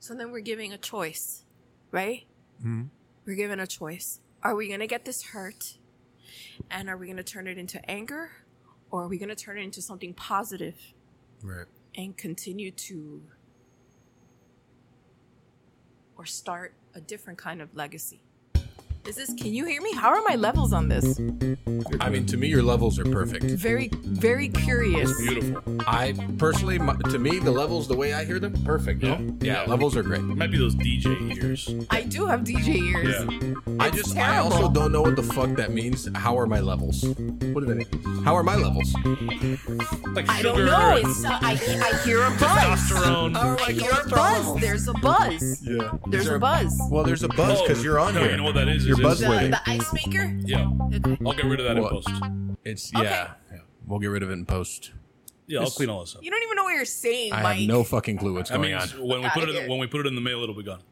So then we're giving a choice, right? Mm-hmm. We're given a choice. Are we going to get this hurt? And are we going to turn it into anger? Or are we going to turn it into something positive Right. and continue to or start a different kind of legacy? Is this, can you hear me? How are my levels on this? I mean, to me, your levels are perfect. Very, very curious. Beautiful. I personally, my, to me, the levels, the way I hear them, perfect. Yeah. yeah, Yeah. levels are great. It might be those DJ ears. I do have DJ ears. Yeah. I It's just, I also don't know what the fuck that means. How are my levels? What do they mean? How are my levels? Like I don't sugar know. and It's uh, I, I hear a buzz. testosterone. I hear a buzz. There's a buzz. Yeah. There's a buzz. Well, there's a buzz because Oh, you're on no, here. you know what that is? You're Is- is- The, the ice maker. Yeah. Okay. I'll get rid of that What? in post. It's Okay. yeah. yeah. We'll get rid of it in post. Yeah, I'll It's- clean all this up. You don't even know what you're saying, I Mike. have no fucking clue what's I going mean, on. when we Outta put it here. in, when we put it in the mail, it'll be gone.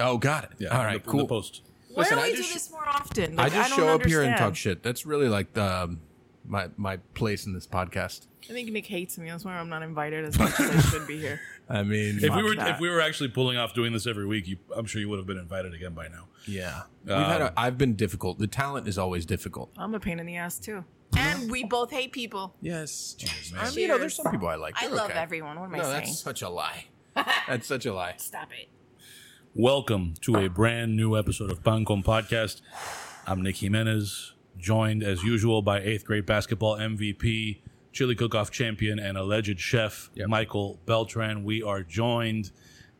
Oh, got it. Yeah. All in right, the, in the cool. post. Why Listen, don't I we just- do this more often? I Like, just don't show up here and understand. talk shit. That's really like the, um, my my place in this podcast. I think Nick hates me. That's why I'm not invited as much as I should be here. I mean, If we were that. if we were actually pulling off doing this every week, you, I'm sure you would have been invited again by now. yeah, we've had. A, um, I've been difficult. The talent is always difficult. I'm a pain in the ass too. And we both hate people. Yes. Oh, Cheers, I man. mean, you know, there's some people I like. I They're love okay. everyone. What am I No, saying? that's such a lie. that's such a lie. Stop it. Welcome to a brand new episode of Pan Con Podcast. I'm Nick Jimenez, joined as usual by eighth grade basketball MVP, chili cook-off champion, and alleged chef Yep. Michael Beltran. We are joined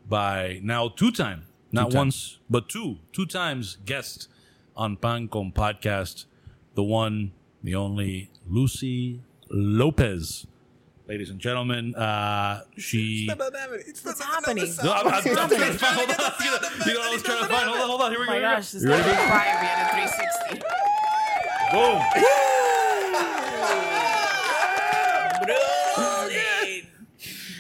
by now two-time, not Two-time. once, but two, two times guest on Pan Con Podcast, the one, the only Lucy Lopez. Ladies and gentlemen, uh, she. What's happening? No, I'm, I'm, I'm trying to happening? find. Hold on. You know what I was trying to find? Hold on, hold on. Here we Oh go. my here we go. gosh, this guy's fire being a 360. Bom.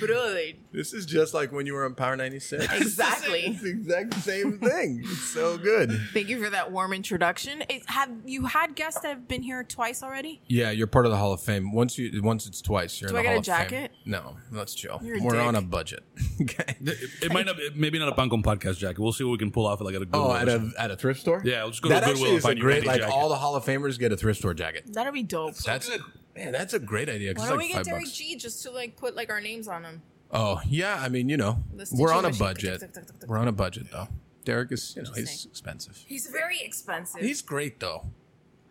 Brilliant. This is just like when you were on Power 96. Exactly. it's the exact same thing. It's so good. Thank you for that warm introduction. It, have you had guests that have been here twice already? Yeah, you're part of the Hall of Fame. Once you, once it's twice, you're Do in the I Hall get a of Fame. jacket? No, let's chill. You're a We're dick. on a budget. okay. It, it might not, it, maybe not a Pan Con podcast jacket. We'll see what we can pull off at like at a Goodwill. Oh, or at a something. at a thrift store. Yeah, let's go that to Goodwill actually and is a find you great. Like jacket. all the Hall of Famers get a thrift store jacket. That'd be dope. That's a man. That's a great idea. Why don't it's we get Derek bucks. G just to like put like our names on them? Oh yeah, I mean you know we're on a budget. We're on a budget though. Derek is you know he's expensive. He's very expensive. He's great though.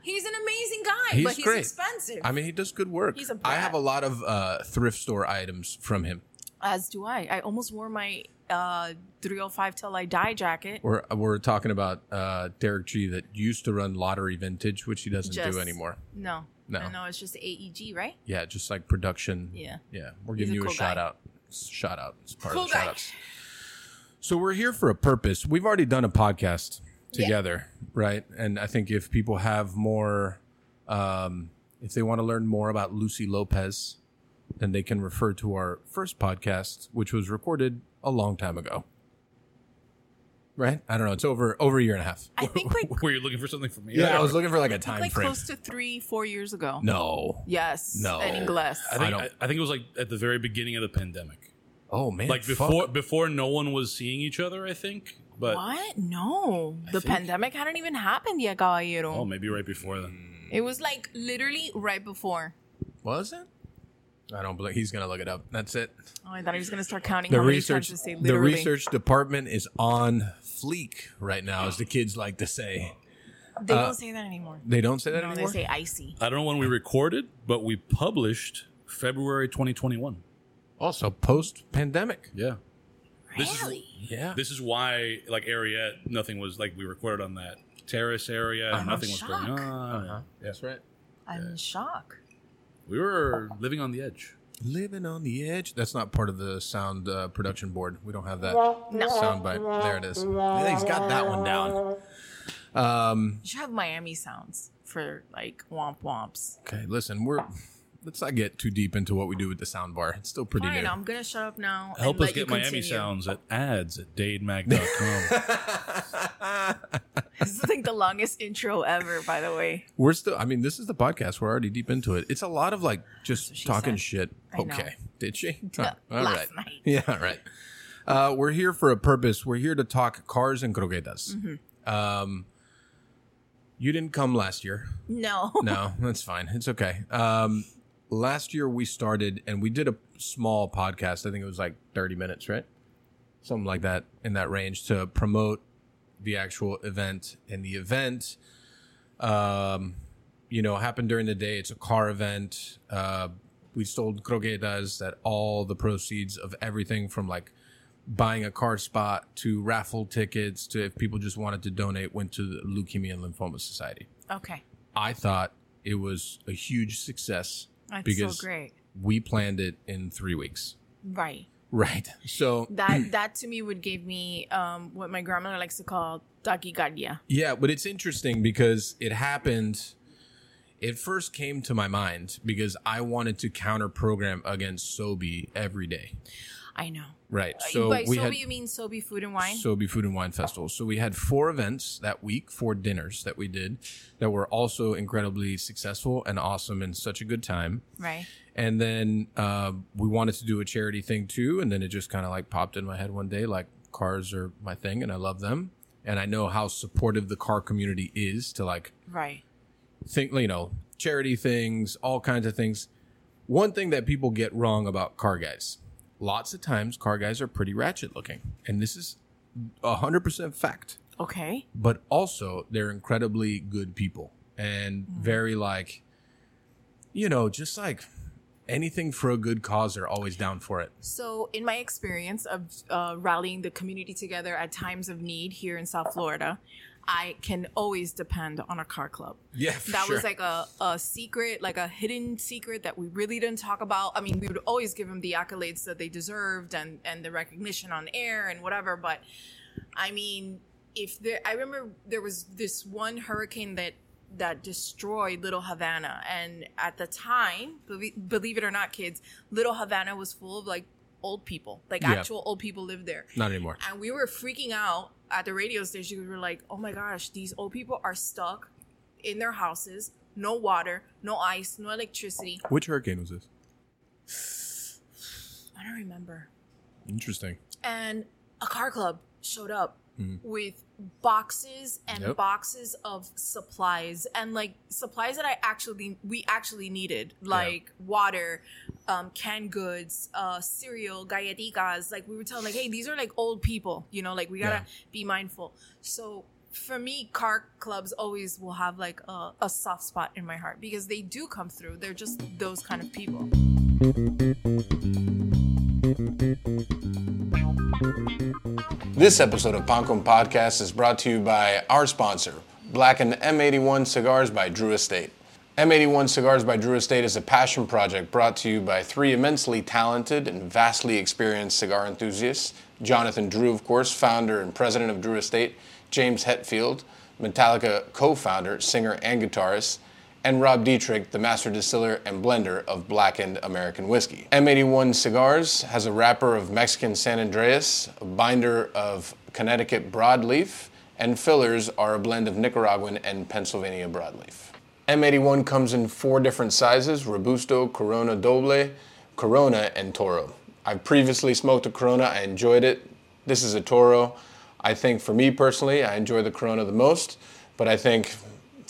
He's an amazing guy, He's but he's great. expensive. I mean he does good work. He's a I brat. have a lot of uh, thrift store items from him. As do I. I almost wore my uh 305 till I die jacket. We're we're talking about uh, Derek G that used to run lottery vintage, which he doesn't Just- do anymore. No. No. No, it's just AEG, right? Yeah, just like production. Yeah. Yeah, we're giving a you a shout guy. out. Shout out. It's part Cool of the guy. shout outs. So we're here for a purpose. We've already done a podcast Yeah. together, right? And I think if people have more, um, if they want to learn more about Lucy Lopez, then they can refer to our first podcast, which was recorded a long time ago. Right? I don't know. It's over over a year and a half. I think like Were you looking for something from me? Yeah, I was looking for like a time like frame. close to three, four years ago. no. Yes. No. And Ingles. I I think don't- I, I think it was like at the very beginning of the pandemic, Oh man. like fuck. before before no one was seeing each other. I think, but what? No. the think- pandemic hadn't even happened yet, caballero. oh, maybe right before then. It was like literally right before. Was it? I don't believe he's gonna look it up. That's it. Oh, I thought he was gonna start counting The how many research, times the research department is on fleek right now, as the kids like to say. They uh, don't say that anymore. They don't say that No, they say icy. I don't know when we recorded, but we published February 2021. also, post pandemic. Yeah. This is- Really? Yeah. This is why, like, Ariete, nothing was like we recorded on that terrace area. I'm nothing in was going on. Uh-huh. That's right. I'm in shock. We were living on the edge. Living on the edge. That's not part of the sound uh, production board. We don't have that sound bite. There it is. He's got that one down. Um, You should have Miami sounds for like womp womps. okay, listen, we're let's not get too deep into what we do with the sound bar. It's still pretty Fine, new. I'm gonna shut up now. Help and us let you get Miami continue. sounds at ads at dademag.com. This is like the longest intro ever, by the way. We're still. I mean, this is the podcast. We're already deep into it. It's a lot of like just talking said. shit. I know. okay, did she? Yeah, All last right. night. Yeah, all right. Uh, we're here for a purpose. We're here to talk cars and croquetas. Um, you didn't come last year. No. No, that's fine. It's okay. Um, last year we started and we did a small podcast. I think it was like 30 minutes, right? Something like that in that range to promote the actual event. And the event, um, you know, happened during the day. It's a car event. Uh, we sold croquetas that all the proceeds of everything from like buying a car spot to raffle tickets to if people just wanted to donate went to the Leukemia and Lymphoma Society. Okay. I thought it was a huge success That's because so great. we planned it in three weeks. Right. Right. So That that to me would give me um what my grandmother likes to call taquicardia. yeah, but it's interesting because it happened. It first came to my mind because I wanted to counter program against Sobe every day. I know. Right. So So By we Sobe, had you mean Sobe Food and Wine? Sobe Food and Wine Festival. So we had four events that week, four dinners that we did that were also incredibly successful and awesome and such a good time. right. And then uh, we wanted to do a charity thing too. And then it just kind of like popped in my head one day like cars are my thing and I love them. And I know how supportive the car community is to like Right. think, you know, charity things, all kinds of things. One thing that people get wrong about car guys lots of times car guys are pretty ratchet looking. And this is 100% fact Okay. but also they're incredibly good people and very like you know just like anything for a good cause they're always down for it So, in my experience of uh, rallying the community together at times of need here in South Florida, I can always depend on a car club. yeah That sure. was like a, a secret, like a hidden secret that we really didn't talk about. I mean, we would always give them the accolades that they deserved and, and the recognition on air and whatever. But I mean, if there, I remember there was this one hurricane that that destroyed Little Havana, and at the time, believe, believe it or not, kids, Little Havana was full of like old people, like Yeah. actual old people lived there not anymore and we were freaking out at the radio station. We were like, "Oh my gosh, these old people are stuck in their houses, no water, no ice, no electricity." which hurricane was this I don't remember. interesting And a car club showed up with boxes and Yep. boxes of supplies and like supplies that I actually we actually needed, like water, um, canned goods, uh, cereal, galletitas. Like we were telling, like, hey, these are like old people, you know, like we gotta Yeah. be mindful. So for me, car clubs always will have like a, a soft spot in my heart because they do come through. They're just those kind of people. This episode of Pan Con Podcast is brought to you by our sponsor, Blackened M81 Cigars by Drew Estate. M81 Cigars by Drew Estate is a passion project brought to you by three immensely talented and vastly experienced cigar enthusiasts. Jonathan Drew, of course, founder and president of Drew Estate, James Hetfield, Metallica co founder, singer, and guitarist, and Rob Dietrich, the master distiller and blender of blackened American whiskey. M81 Cigars has a wrapper of Mexican San Andrés, a binder of Connecticut broadleaf, and fillers are a blend of Nicaraguan and Pennsylvania broadleaf. M81 comes in four different sizes Robusto, Corona Doble, Corona, and Toro. I've previously smoked a Corona, I enjoyed it. This is a Toro. I think for me personally, I enjoy the Corona the most, but I think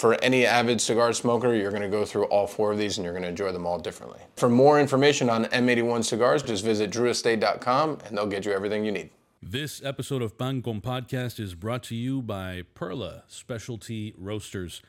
for any avid cigar smoker, you're going to go through all four of these and you're going to enjoy them all differently. For more information on M81 cigars, just visit drewestate.com and they'll get you everything you need. This episode of Pan Con Podcast is brought to you by Perla Specialty Roasters.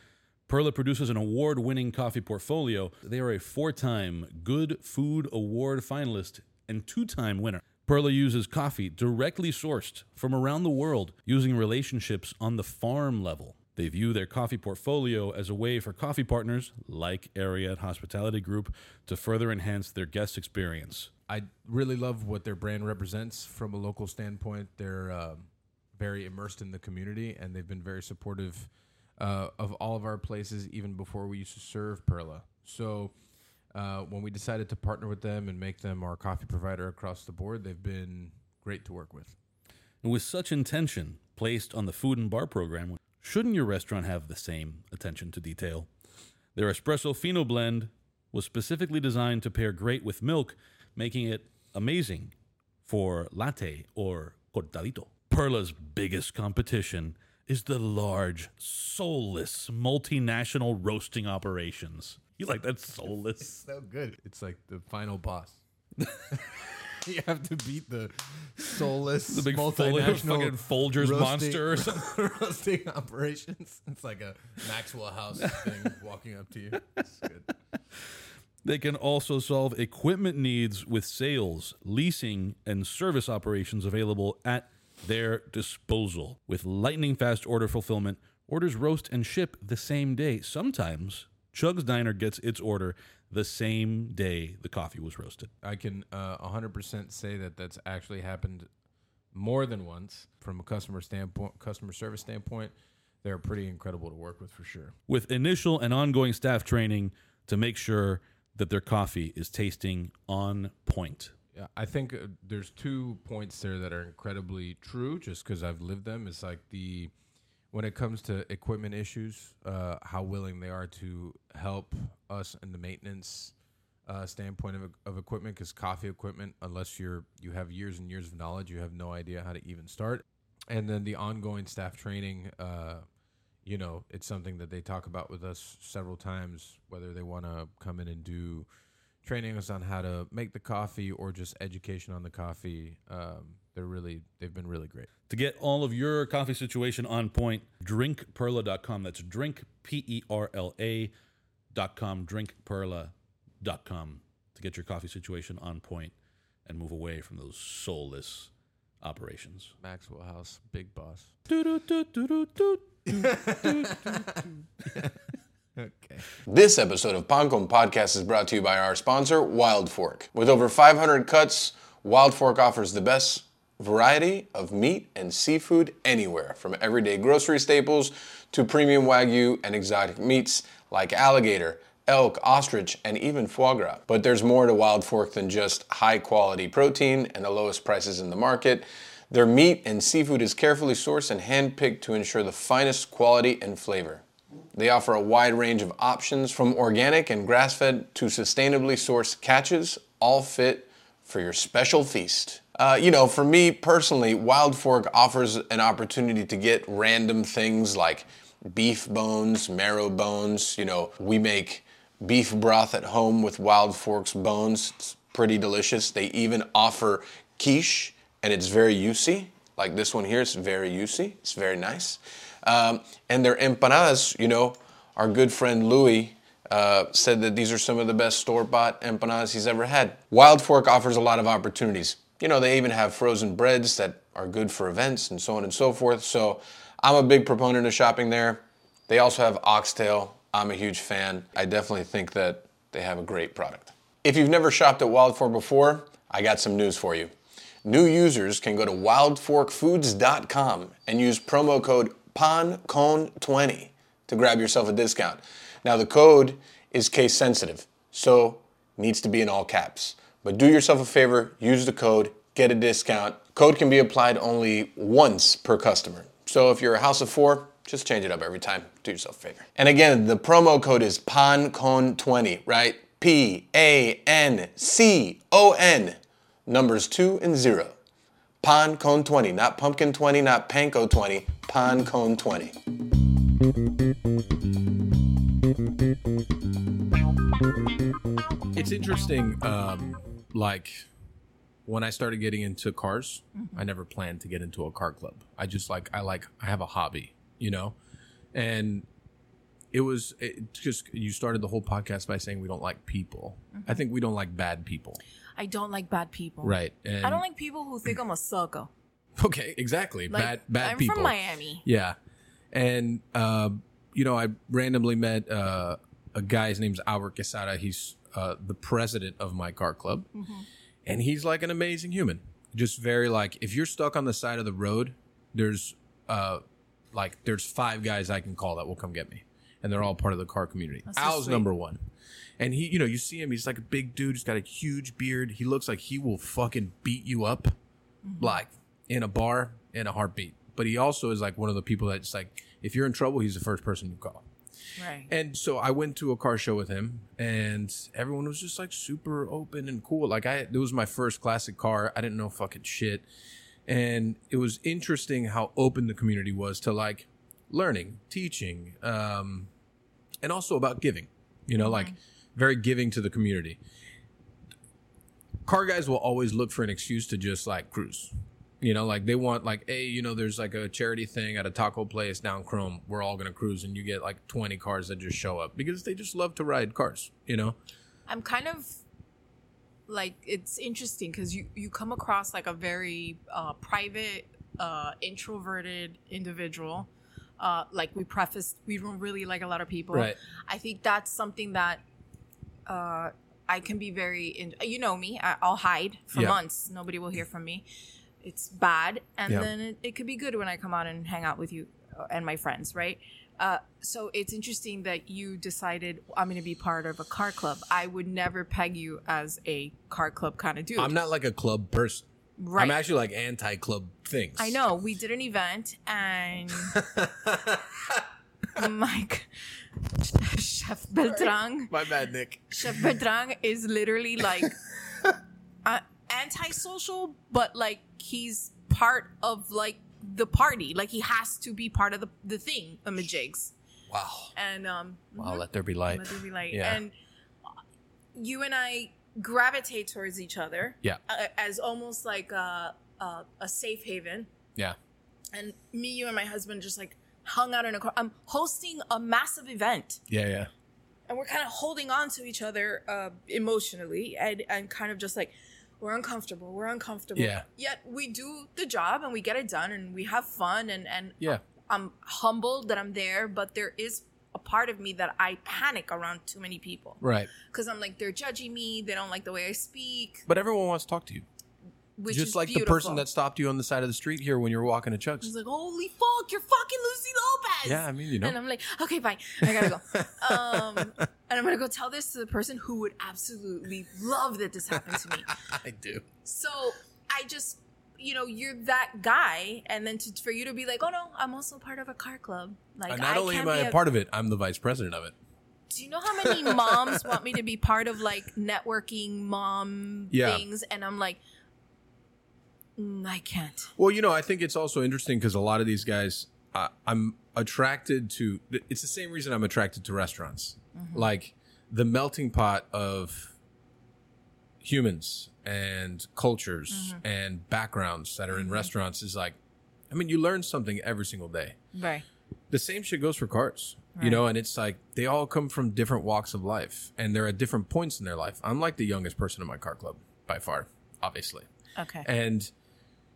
Perla produces an award winning coffee portfolio. They are a four time Good Food Award finalist and two time winner. Perla uses coffee directly sourced from around the world using relationships on the farm level. They view their coffee portfolio as a way for coffee partners like Ariete Hospitality Group to further enhance their guest experience. I really love what their brand represents from a local standpoint. They're um, very immersed in the community, and they've been very supportive uh, of all of our places, even before we used to serve Perla. So uh, when we decided to partner with them and make them our coffee provider across the board, they've been great to work with. And with such intention placed on the food and bar program, shouldn't your restaurant have the same attention to detail? Their espresso fino blend was specifically designed to pair great with milk, making it amazing for latte or cortadito. Perla's biggest competition is the large, soulless, multinational roasting operations. You like that soulless? so good. It's like the final boss. you have to beat the soulless, The big multinational fucking Folgers roasting- monster or something. roasting operations. It's like a Maxwell House thing walking up to you. It's good. They can also solve equipment needs with sales, leasing, and service operations available at their disposal. With lightning fast order fulfillment, orders roast and ship the same day. Sometimes Chug's Diner gets its order the same day the coffee was roasted. I can uh, 100% say that that's actually happened more than once from a customer standpoint, customer service standpoint. They're pretty incredible to work with for sure. With initial and ongoing staff training to make sure that their coffee is tasting on point. Yeah, I think uh, there's two points there that are incredibly true. Just because I've lived them, it's like the when it comes to equipment issues, uh, how willing they are to help us in the maintenance uh, standpoint of, of equipment. Because coffee equipment, unless you're you have years and years of knowledge, you have no idea how to even start. And then the ongoing staff training, uh, you know, it's something that they talk about with us several times, whether they want to come in and do training us on how to make the coffee or just education on the coffee. Um, they're really, they've been really great. To get all of your coffee situation on point, drinkperla.com. That's drink, P E R L A dot com, drinkperla.com to get your coffee situation on point and move away from those soulless operations. Maxwell House, big boss. Okay. This episode of Pan Con Podcast is brought to you by our sponsor, Wild Fork. With over 500 cuts, Wild Fork offers the best variety of meat and seafood anywhere, from everyday grocery staples to premium wagyu and exotic meats like alligator, elk, ostrich, and even foie gras. But there's more to Wild Fork than just high quality protein and the lowest prices in the market. Their meat and seafood is carefully sourced and handpicked to ensure the finest quality and flavor. They offer a wide range of options from organic and grass fed to sustainably sourced catches, all fit for your special feast. Uh, you know, for me personally, Wild Fork offers an opportunity to get random things like beef bones, marrow bones. You know, we make beef broth at home with Wild Fork's bones. It's pretty delicious. They even offer quiche, and it's very juicy. Like this one here, it's very juicy. It's very nice. Um, and their empanadas, you know, our good friend Louis uh, said that these are some of the best store bought empanadas he's ever had. Wild Fork offers a lot of opportunities. You know, they even have frozen breads that are good for events and so on and so forth. So I'm a big proponent of shopping there. They also have oxtail. I'm a huge fan. I definitely think that they have a great product. If you've never shopped at Wild Fork before, I got some news for you. New users can go to wildforkfoods.com and use promo code PANCON20 to grab yourself a discount. Now, the code is case sensitive, so needs to be in all caps. But do yourself a favor, use the code, get a discount. Code can be applied only once per customer. So if you're a house of four, just change it up every time. Do yourself a favor. And again, the promo code is PANCON20, right? P A N C O N, numbers two and zero. PANCON 20, not pumpkin 20, not panko 20, PANCON 20. It's interesting. Um, like when I started getting into cars, I never planned to get into a car club. I just like I like I have a hobby, you know, and it was it just you started the whole podcast by saying we don't like people. I think we don't like bad people, I don't like bad people. right? And I don't like people who think I'm a sucker. okay, exactly. Like, bad bad I'm people. from Miami. Yeah, and uh, you know, I randomly met uh, a guy. His name's Albert Quesada. He's uh, the president of my car club, and he's like an amazing human. Just very like, if you're stuck on the side of the road, there's uh, like there's five guys I can call that will come get me, and they're all part of the car community. Al's number one. And he, you know, you see him. He's like a big dude. He's got a huge beard. He looks like he will fucking beat you up, like in a bar in a heartbeat. But he also is like one of the people that's like, if you're in trouble, he's the first person you call. Right. And so I went to a car show with him, and everyone was just like super open and cool. Like I, it was my first classic car. I didn't know fucking shit, and it was interesting how open the community was to like learning, teaching, um, and also about giving. You know, like very giving to the community. Car guys will always look for an excuse to just like cruise. You know, like they want like, hey, you know, there's like a charity thing at a taco place down Chrome. We're all gonna cruise, and you get like 20 cars that just show up because they just love to ride cars. You know, I'm kind of like it's interesting because you you come across like a very uh, private, uh, introverted individual. Uh, like we prefaced, we don't really like a lot of people. Right. I think that's something that uh, I can be very. In, you know me. I, I'll hide for Yeah. months. Nobody will hear from me. It's bad, and Yeah. then it, it could be good when I come out and hang out with you uh, and my friends, right? Uh, so it's interesting that you decided I'm going to be part of a car club. I would never peg you as a car club kind of dude. I'm not like a club person. right. I'm actually like anti-club things. I know. We did an event and Mike, Chef Beltran, My bad, Nick. Chef Beltran is literally like uh, antisocial, but like he's part of like the party. Like he has to be part of the, the thing, the majigs. Wow. And um, Wow. Let there be light. let there be light. Yeah. And you and I gravitate towards each other. Yeah. Uh, as almost like a, a a safe haven. Yeah. And me, you, and my husband just like hung out in a car. I'm hosting a massive event. Yeah. Yeah. and we're kind of holding on to each other uh, emotionally and, and kind of just like we're uncomfortable we're uncomfortable Yeah. yet we do the job and we get it done and we have fun and and Yeah. i'm humbled that i'm there but there is a part of me that i panic around too many people Right. because i'm like they're judging me they don't like the way i speak But everyone wants to talk to you. Which Just like the person that stopped you on the side of the street here when you were walking to Chug's. He's like, "Holy fuck, you're fucking Lucy Lopez!" Yeah, I mean, you know. And I'm like, "Okay, fine, I gotta go." um, and I'm gonna go tell this to the person who would absolutely love that this happened to me. I do. So I just, you know, you're that guy, and then to, for you to be like, "Oh no, I'm also part of a car club." Like, Uh, not I only can't am I a part of it, I'm the vice president of it. Do you know how many moms want me to be part of like networking mom Yeah. things, and I'm like, "Mm, I can't. Well, you know, I think it's also interesting because a lot of these guys, uh, I'm attracted to. It's the same reason I'm attracted to restaurants, like the melting pot of humans and cultures and backgrounds that are in restaurants is like, I mean, you learn something every single day. Right. The same shit goes for cars, you know, and it's like they all come from different walks of life and they're at different points in their life. I'm like the youngest person in my car club by far, obviously. Okay. And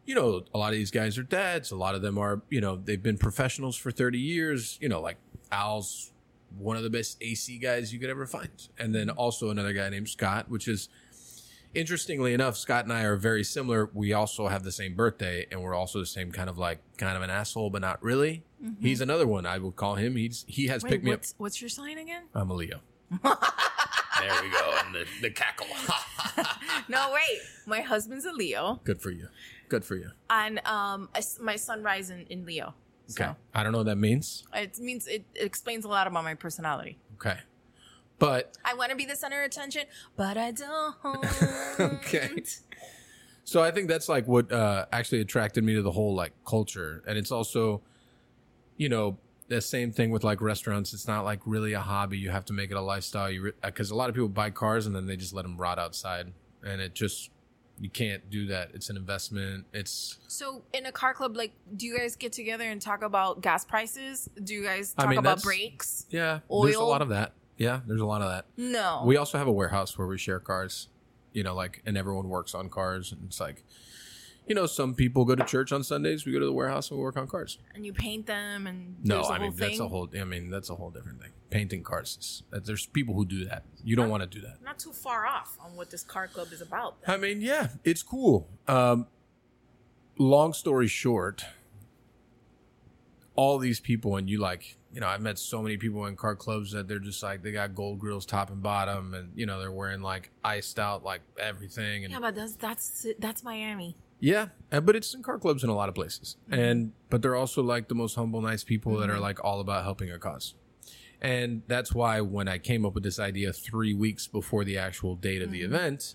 you know, a lot of these guys are dads. A lot of them are, you know, they've been professionals for 30 years. You know, like Al's one of the best AC guys you could ever find. And then also another guy named Scott, which is interestingly enough, Scott and I are very similar. We also have the same birthday and we're also the same kind of like kind of an asshole, but not really. Mm-hmm. He's another one. I would call him. He's he has Wait, picked me up. what's, what's your sign again? I'm a Leo. there we go. And the, the cackle. No, wait. My husband's a Leo, Good for you. Good for you. and um, I my son rises in, in Leo. So Okay. I don't know what that means. it means it, it explains a lot about my personality. Okay. But I want to be the center of attention, but I don't. Okay. so I think that's like what uh, actually attracted me to the whole like culture, and it's also, you know, the same thing with like restaurants. It's not like really a hobby. You have to make it a lifestyle. You because a lot of people buy cars and then they just let them rot outside, and it just you can't do that. It's an investment. It's So in a car club, like, do you guys get together and talk about gas prices? Do you guys I talk mean, about brakes? yeah. There's a lot of that. Yeah, there's a lot of that. No. We also have a warehouse where we share cars, you know, like, and everyone works on cars. And it's like, you know, some people go to church on Sundays. We go to the warehouse and we work on cars. and you paint them, and No, I mean that's a whole. I mean that's a whole different thing. Painting cars. There's people who do that. You don't want to do that. Not too far off on what this car club is about. I mean, yeah, it's cool. Um, long story short, all these people, and you like, you know, I've met so many people in car clubs that they're just like they got gold grills top and bottom, and you know they're wearing like iced out like everything, and Yeah, but that's that's that's Miami. Yeah, uh, but it's in car clubs in a lot of places, and but they're also like the most humble, nice people that are like all about helping a cause. And that's why when I came up with this idea three weeks before the actual date of the Mm-hmm. event,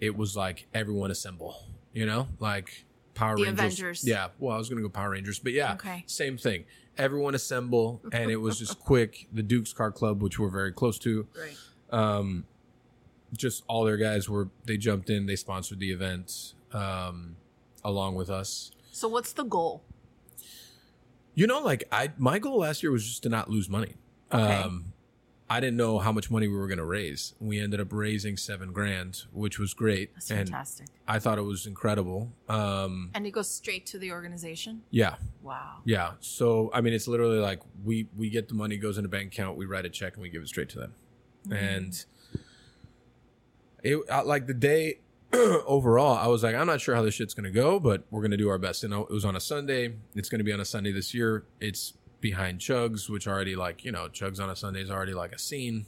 it was like everyone assemble, you know, like Power The Rangers. Avengers. Yeah. Well, I was going to go Power Rangers, but yeah, Okay. same thing. Everyone assemble. And it was just quick. The Duke's Car Club, which we're very close to, Right. um, just all their guys were, they jumped in, they sponsored the event um, along with us. So what's the goal? You know, like I, my goal last year was just to not lose money. Okay. Um, I didn't know how much money we were going to raise. We ended up raising seven grand, which was great, That's and fantastic. I thought it was incredible. Um, And it goes straight to the organization. yeah, Wow. yeah. So I mean, it's literally like we we get the money, goes in a bank account, we write a check, and we give it straight to them. And it like the day overall, I was like, I'm not sure how this shit's gonna go, but we're gonna do our best. And it was on a Sunday. It's gonna be on a Sunday this year. It's behind Chugs, which already like you know Chugs on a Sunday is already like a scene.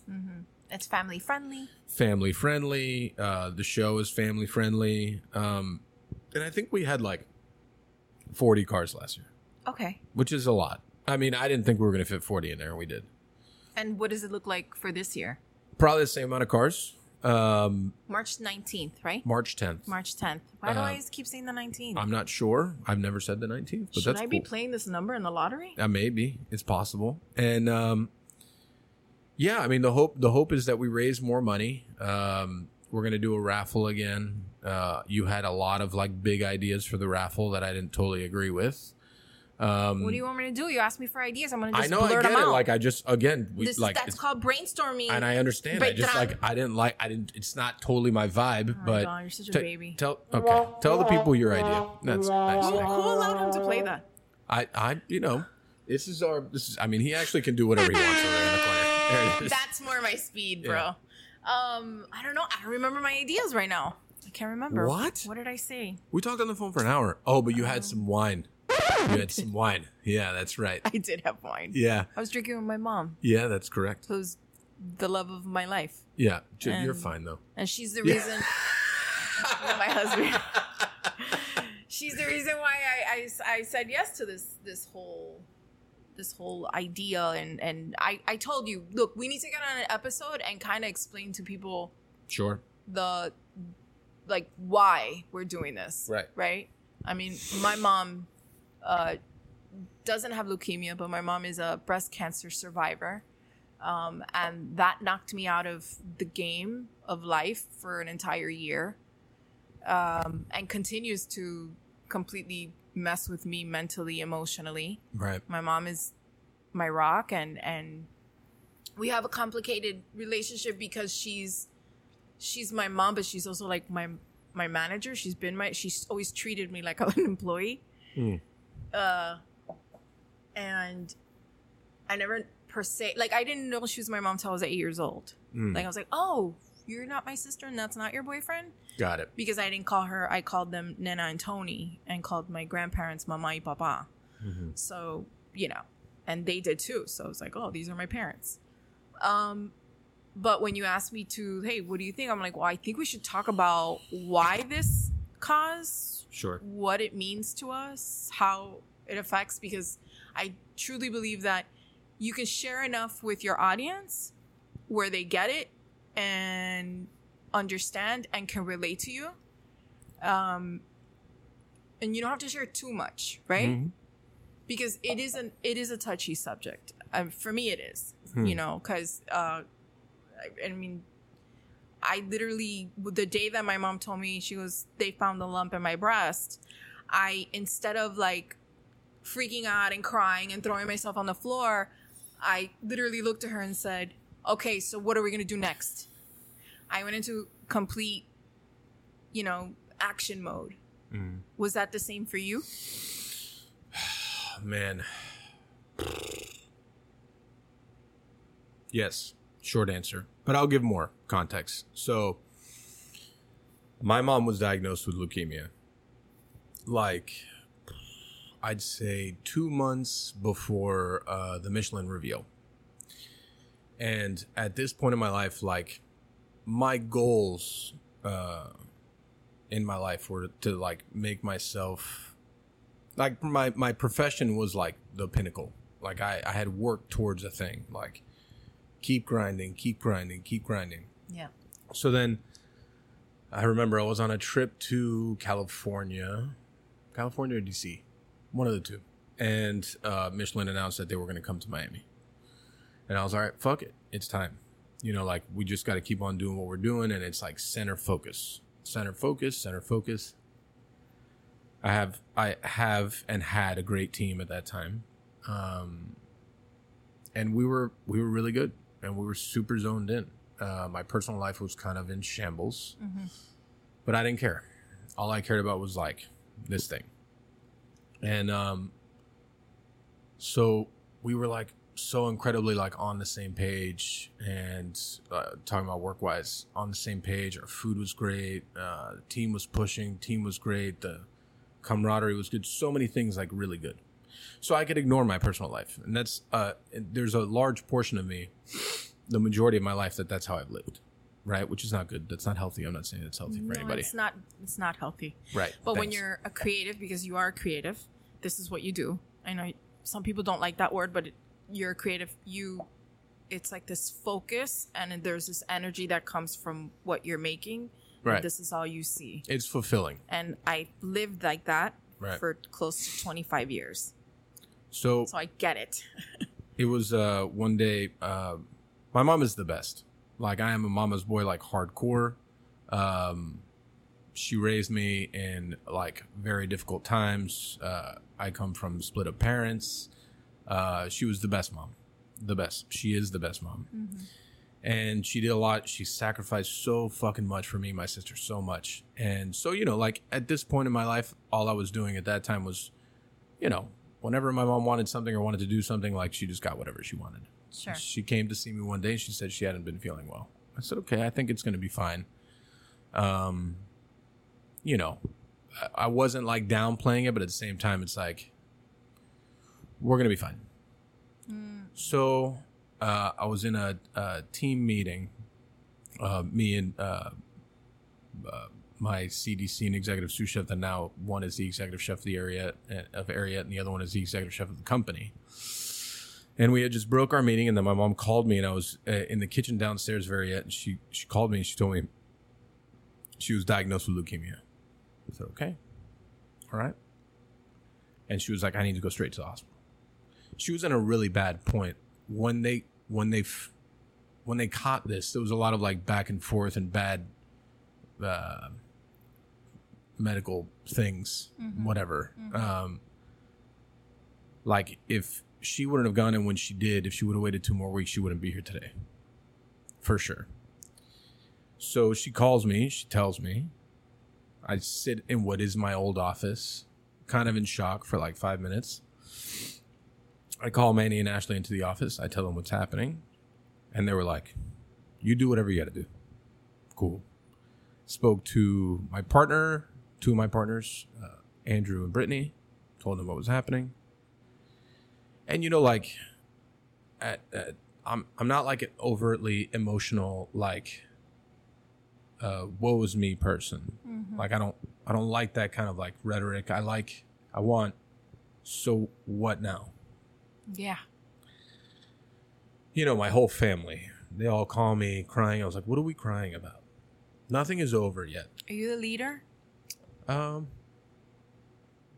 It's family friendly. family friendly. Uh, the show is family friendly. Um, and I think we had like 40 cars last year, Okay. which is a lot. I mean, I didn't think we were going to fit 40 in there, and we did. And what does it look like for this year? Probably the same amount of cars. Um, March 19th, right? March 10th. March 10th. Why do Uh, I always keep saying the 19th? I'm not sure. I've never said the 19th, but Should that's I be cool. playing this number in the lottery? Uh, maybe it's possible. And um, yeah, I mean the hope the hope is that we raise more money. Um, we're gonna do a raffle again. Uh, you had a lot of like big ideas for the raffle that I didn't totally agree with. Um, What do you want me to do? You ask me for ideas. I'm gonna just I know I blurt get them it. out. Like I just again, we this, like that's it's- called brainstorming. and I understand. I But just like I didn't like I didn't. It's not totally my vibe. my but God, you're such a baby. Tell okay. Tell the people your idea. That's nice. who, who allowed him to play that? I I you know this is our this is I mean he actually can do whatever he wants over there in the corner. There it is. That's more my speed, bro. Um, I don't know. I don't remember my ideas right now. I can't remember. What? What did I say? We talked on the phone for an hour. Oh, but you had some wine. You had some wine. Yeah, that's right. I did have wine. Yeah, I was drinking with my mom, yeah, that's correct. who's the love of my life, Yeah, J- you're fine though. and she's the reason. my husband. she's the reason why I, I, I said yes to this this whole this whole idea and and I I told you look we need to get on an episode and kind of explain to people Sure. the like why we're doing this Right. right i mean my mom uh doesn't have leukemia but my mom is a breast cancer survivor um and that knocked me out of the game of life for an entire year um and continues to completely mess with me mentally emotionally Right. my mom is my rock and and we have a complicated relationship because she's she's my mom but she's also like my my manager she's been my she's always treated me like an employee Mm. Uh and i never per se like i didn't know she was my mom till i was eight years old Mm. like i was like oh you're not my sister and that's not your boyfriend Got it. because I didn't call her. I called them Nana and Tony, and called my grandparents Mama y Papa. Mhm. So you know, and they did too. So I was like, oh, these are my parents. Um, but when you ask me to, hey, what do you think? I'm like, well, I think we should talk about why this cause, Sure. what it means to us, how it affects, because I truly believe that you can share enough with your audience where they get it and understand and can relate to you. Um, and you don't have to share too much, right? Mhm. Because it is an it is a touchy subject. Um, for me, it is. Hmm. You know, because uh, I, I mean, I literally the day that my mom told me she was they found the lump in my breast, I instead of like freaking out and crying and throwing myself on the floor, I literally looked at her and said, "Okay, so what are we gonna do next?" I went into complete, you know, action mode. Mm. Was that the same for you? Man. Yes. Short answer. But I'll give more context. So, my mom was diagnosed with leukemia. Like, I'd say two months before uh, the Michelin reveal. And at this point in my life, like, my goals uh, in my life were to, like, make myself like my my profession was like the pinnacle like i i had worked towards a thing like keep grinding, keep grinding, keep grinding. Yeah. So then I remember I was on a trip to California, California or DC, one of the two. And uh, Michelin announced that they were going to come to Miami. And I was all right, fuck it. It's time. You know, like we just got to keep on doing what we're doing. And it's like center focus, center focus, center focus. I have, I have and had a great team at that time. Um, and we were, we were really good and we were super zoned in. Uh, my personal life was kind of in shambles, but I didn't care. All I cared about was like this thing. And um, so we were like so incredibly like on the same page and uh, talking about work wise on the same page. Our food was great. Uh, the team was pushing. Team was great. The camaraderie was good. So many things like really good. So I could ignore my personal life, and that's uh, there's a large portion of me, the majority of my life that that's how I've lived, right? Which is not good. That's not healthy. I'm not saying it's healthy for No, anybody, it's not. It's not healthy. right? But when you're a creative, because you are a creative, this is what you do. I know some people don't like that word, but it, you're a creative. You, it's like this focus, and there's this energy that comes from what you're making. Right. This is all you see, it's fulfilling. and I lived like that Right. for close to 25 years, So so I get it. it was uh one day uh my mom is the best. Like i am a mama's boy like hardcore. Um she raised me in like very difficult times. Uh i come from split up parents. Uh she was the best mom. The best. She is the best mom. And she did a lot. She sacrificed so fucking much for me my sister so much. And so you know like at this point in my life all i was doing at that time was you know whenever my mom wanted something or wanted to do something like she just got whatever she wanted Sure. she came to see me one day. And she said she hadn't been feeling well. I said, okay, I think it's going to be fine. Um, you know, I- wasn't like downplaying it, but at the same time, it's like, we're going to be fine. So, uh, I was in a, a team meeting, uh, me and, uh, uh, my CDC and executive sous chef, that now one is the executive chef of the area of area, and the other one is the executive chef of the company. And we had just broke our meeting and then my mom called me and i was uh, in the kitchen downstairs very and she she called me and she told me she was diagnosed with leukemia. I said okay. All right. And she was like i need to go straight to the hospital. She was in a really bad point. When they when they when they caught this there was a lot of like back and forth and bad uh, medical things whatever um like if she wouldn't have gone in when she did, if she would have waited two more weeks, she wouldn't be here today. For sure. So she calls me, she tells me. I sit in what is my old office, kind of in shock for like five minutes. I call Manny and Ashley into the office. I tell them what's happening. And they were like, You do whatever you got to do. Cool. Spoke to my partner, two of my partners, uh, Andrew and Brittany, told them what was happening. And you know like at, at, i'm i'm not like an overtly emotional like uh woe is me person. Like i don't i don't like that kind of like rhetoric. I like i want so what now? Yeah. you know my whole family they all call me crying. I was like what are we crying about? Nothing is over yet. Are you the leader? Um,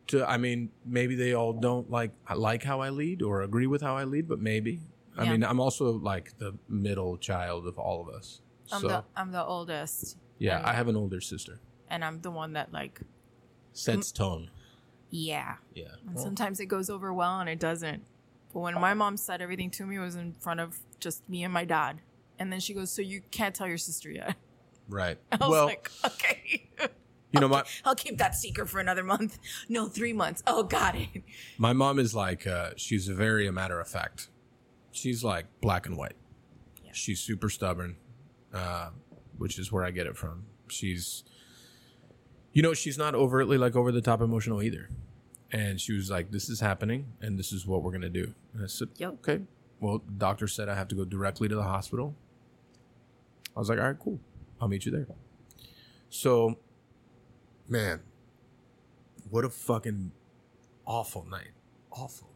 to, I mean, maybe they all don't like like how I lead or agree with how I lead, but maybe. I mean, I'm also like the middle child of all of us. I'm so the I'm the oldest, yeah, and- I have an older sister. and I'm the one that like Sets tone. yeah. Yeah. And sometimes it goes over well and it doesn't. But when my mom said everything to me, it was in front of just me and my dad. And then she goes, "So you can't tell your sister yet?" Right. I well, like, "Okay, you know, my I'll keep that secret for another month. No, three months. Oh, got it. my mom is like uh, she's very a matter of fact. She's like black and white. Yeah. She's super stubborn, uh, which is where I get it from. She's, you know, she's not overtly like over the top emotional either. And she was like, "This is happening, and this is what we're gonna do." And I said, Yep. "Okay." Well, the doctor said I have to go directly to the hospital. I was like, "All right, cool. I'll meet you there." So, man, what a fucking awful night. Awful.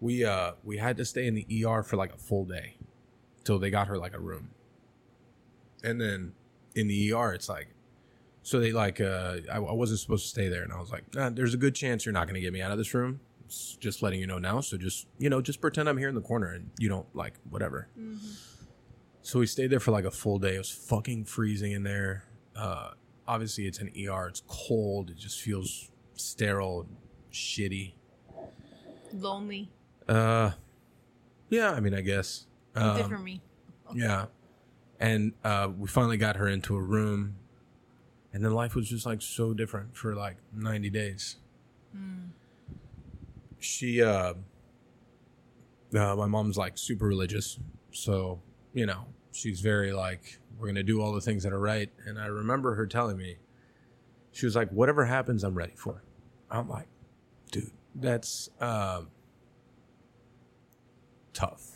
we uh we had to stay in the ER for like a full day till they got her like a room. And then in the ER, it's like, so they like, uh, I, I wasn't supposed to stay there, and I was like, nah, there's a good chance you're not going to get me out of this room. It's just letting you know now. So just you know, just pretend I'm here in the corner, and you don't like whatever. So we stayed there for like a full day. It was fucking freezing in there. Uh, obviously, it's an ER. It's cold. It just feels sterile, shitty. Lonely. Uh, yeah. I mean, I guess. Um, for me. yeah. And uh, we finally got her into a room, and then life was just like so different for like 90 days. She, uh, uh, my mom's like super religious. So, you know, she's very like, we're going to do all the things that are right. And I remember her telling me, she was like, whatever happens, I'm ready for. I'm like, dude, that's um, tough.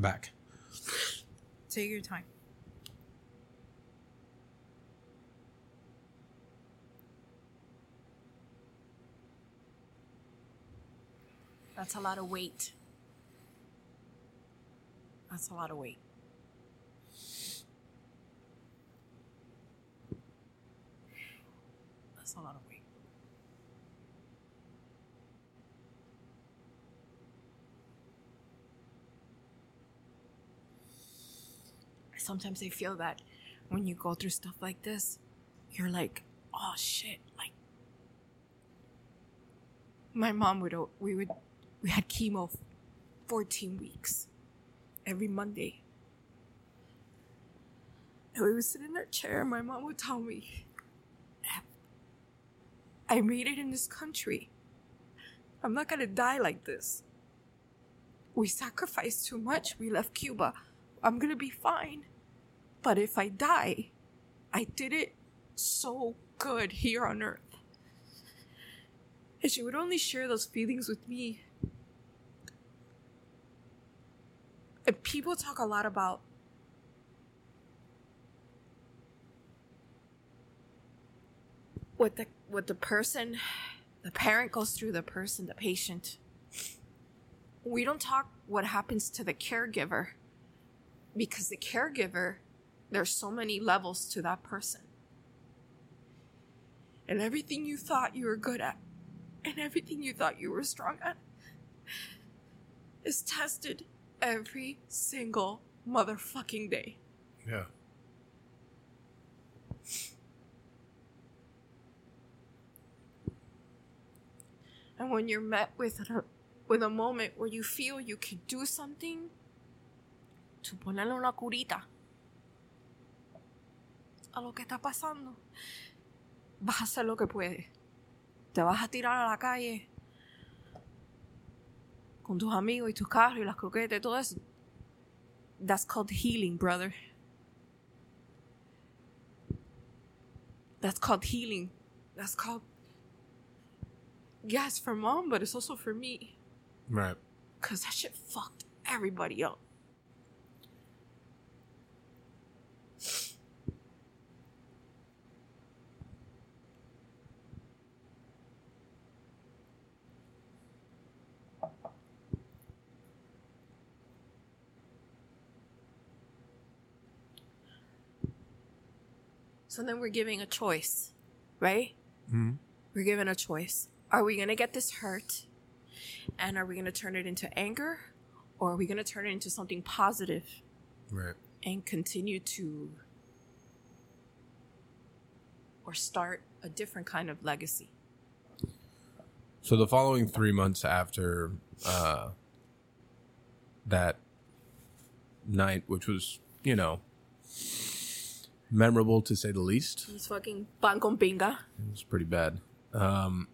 I'm back. Take your time. That's a lot of weight. That's a lot of weight. That's a lot of weight. Sometimes I feel that when you go through stuff like this, you're like, oh shit, like my mom would we would we had chemo 14 weeks every Monday. And we would sit in our chair and my mom would tell me I made it in this country. I'm not gonna die like this. We sacrificed too much. We left Cuba. I'm gonna be fine. But if I die, I did it so good here on earth. And she would only share those feelings with me. And people talk a lot about what the what the person the parent goes through the person the patient we don't talk what happens to the caregiver because the caregiver there's so many levels to that person and everything you thought you were good at and everything you thought you were strong at is tested every single motherfucking day Yeah. And when you're met with a, with a moment where you feel you can do something, to ponerle una curita a lo que está pasando, vas a hacer lo que puedes. Te vas a tirar a la calle con tus amigos y tus carros y las croquetas y todo eso. That's called healing, brother. That's called healing. That's called yeah, it's for mom, but it's also for me. Right. Cause that shit fucked everybody up. So then we're giving a choice, right? Mhm. We're given a choice. Are we gonna get this hurt? And are we gonna turn it into anger? Or are we gonna turn it into something positive Right. and continue to or start a different kind of legacy? So the following three months after uh, that night, which was, you know, memorable to say the least, It's fucking pan con pinga. it was pretty bad. Um,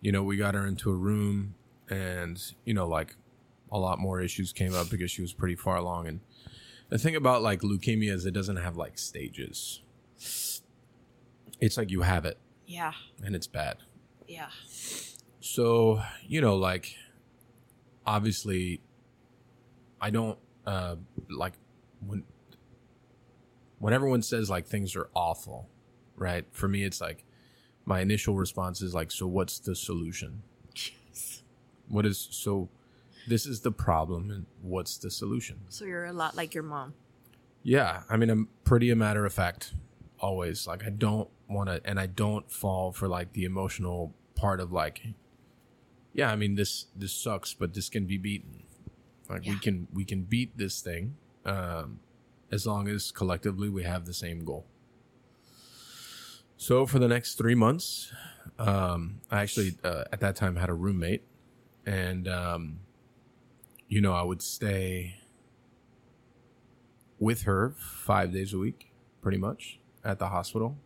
you know, we got her into a room and, you know, like a lot more issues came up because she was pretty far along. And the thing about like leukemia is it doesn't have like stages. It's like you have it Yeah. and it's bad. Yeah. So, you know, like obviously I don't uh like when when everyone says like things are awful, right? For me it's like my initial response is like so what's the solution? What is so this is the problem and what's the solution? So you're a lot like your mom. Yeah, I mean, I'm pretty a matter of fact always. Like, I don't want to, and I don't fall for like the emotional part of like, yeah, I mean, this this sucks, but this can be beaten. Like, we can we can beat this thing, um, as long as collectively we have the same goal. So for the next three months, um, I actually uh, at that time had a roommate, and um, you know, I would stay with her five days a week, pretty much at the hospital.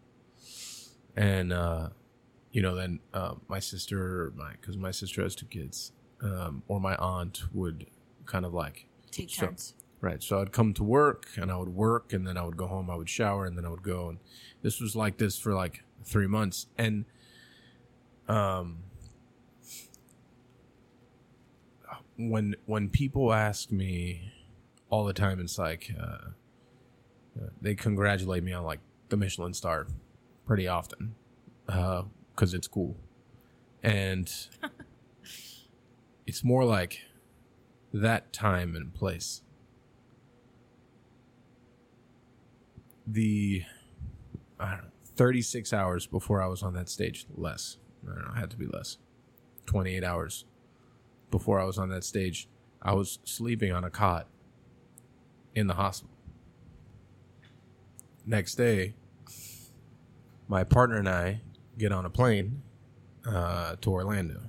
And, uh, you know, then uh, my sister, my because my sister has two kids, um, or my aunt would kind of like, Take turns. Right. So I'd come to work and I would work and then I would go home, I would shower and then I would go. And this was like this for like three months. And, um, when when people ask me all the time, it's like uh, uh, they congratulate me on like the Michelin star pretty often because it's cool, and it's more like that time and place. The know, 36 hours before I was on that stage, less. I don't know, it had to be less. 28 hours before I was on that stage, I was sleeping on a cot in the hospital. Next day, my partner and I get on a plane uh, to Orlando.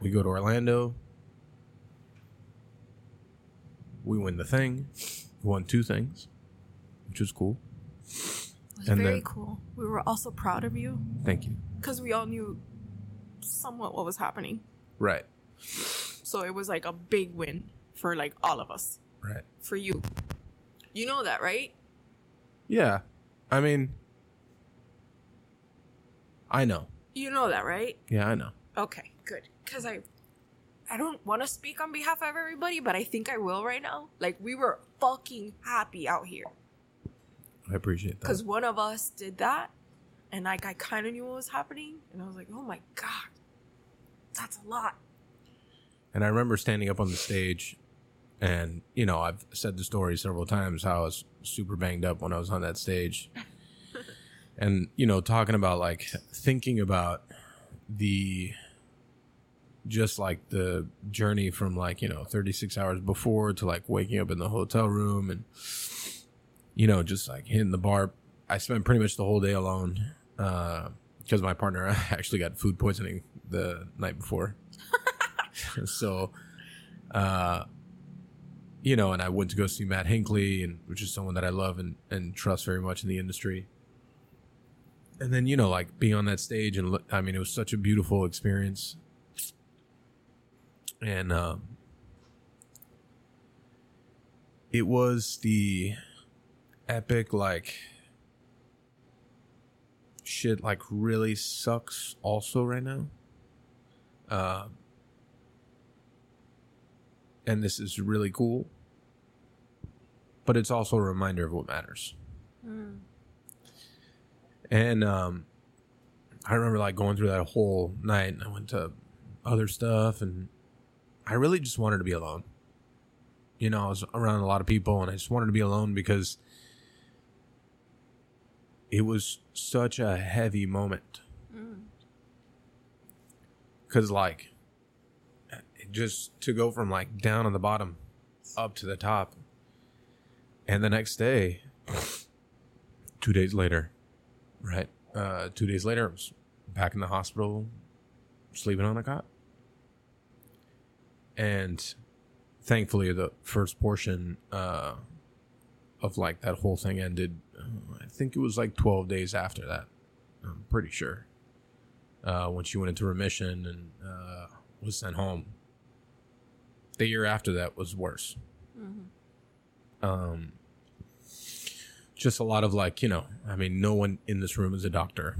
We go to Orlando. We win the thing. Won two things, which was cool. It was And very then- cool. We were also proud of you Thank you. because we all knew somewhat what was happening. Right. So it was like a big win for like all of us. Right. For you. You know that, right? Yeah. I mean, I know. You know that, right? Yeah, I know. Okay, good. Cuz I I don't want to speak on behalf of everybody, but I think I will right now. Like we were fucking happy out here I appreciate that. cuz one of us did that and like I kind of knew what was happening and I was like, "Oh my god. That's a lot." And I remember standing up on the stage, and you know, I've said the story several times how I was super banged up when I was on that stage, and you know, talking about like thinking about the just like the journey from like you know 36 hours before to like waking up in the hotel room and you know just like hitting the bar. I spent pretty much the whole day alone because my partner actually got food poisoning the night before. So uh you know and i went to go see matt hinkley and which is someone that i love and, and trust very much in the industry. And then you know like being on that stage and i mean it was such a beautiful experience and um it was the epic like shit like really sucks also right now. Uh, and this is really cool. But it's also a reminder of what matters. And um i remember like going through that whole night and i went to other stuff and i really just wanted to be alone. You know i was around a lot of people and i just wanted to be alone because it was such a heavy moment. Because like it just to go from like down on the bottom up to the top and the next day two days later right uh two days later i was back in the hospital sleeping on a cot and thankfully the first portion uh of like that whole thing ended i think it was like 12 days after that i'm pretty sure uh, when she went into remission and uh, was sent home. The year after that was worse. Um, just a lot of like, you know, I mean, no one in this room is a doctor,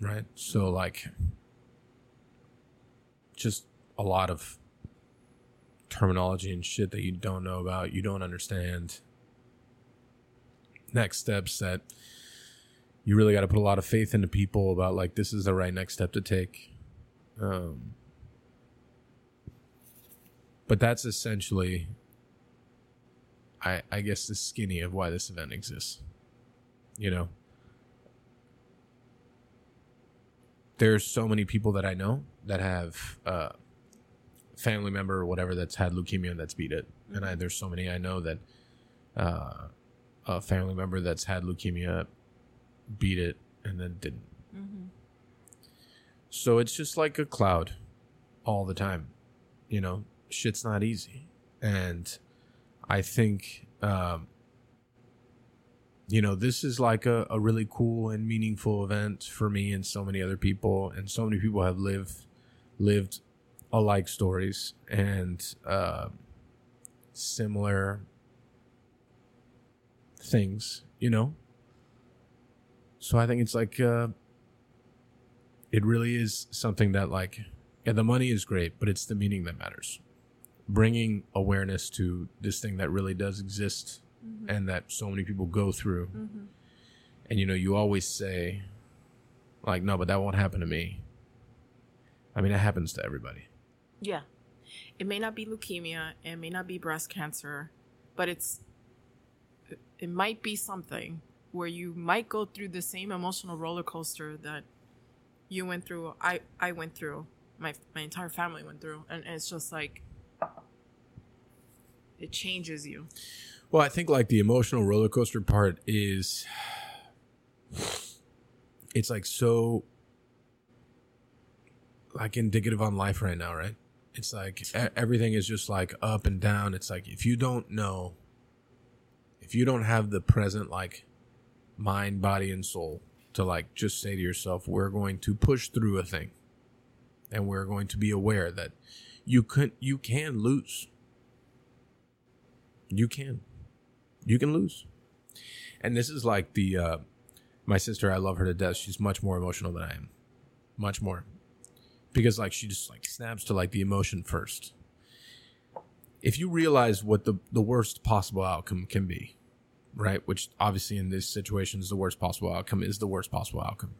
right? So, like, just a lot of terminology and shit that you don't know about, you don't understand. Next steps that you really got to put a lot of faith into people about like this is the right next step to take. Um, but that's essentially, I I guess the skinny of why this event exists. You know, there's so many people that I know that have uh, family member or whatever that's had leukemia and that's beat it, and I, there's so many I know that uh, a family member that's had leukemia beat it and then didn't. So it's just like a cloud all the time. You know, shit's not easy. And I think, um, you know, this is like a, a really cool and meaningful event for me and so many other people. And so many people have lived, lived alike stories and, uh, similar things, you know? So I think it's like, uh, it really is something that like, yeah, the money is great, but it's the meaning that matters. Bringing awareness to this thing that really does exist and that so many people go through. And you know, you always say, like, no, but that won't happen to me. I mean, it happens to everybody. Yeah. It may not be leukemia, it may not be breast cancer, but it's it- might be something where you might go through the same emotional roller coaster that you went through, I I went through, my my entire family went through, and it's just like it changes you. Well, I think like the emotional roller coaster part is it's like so like indicative on life right now, right? It's like everything is just like up and down. It's like if you don't know if you don't have the present like mind, body and soul to like just say to yourself, we're going to push through a thing and we're going to be aware that you can you can lose. You can you can lose. And this is like the uh my sister, I love her to death. She's much more emotional than I am. Much more. Because like she just like snaps to like the emotion first. If you realize what the the worst possible outcome can be, right? Which obviously in this situation is the worst possible outcome is the worst possible outcome.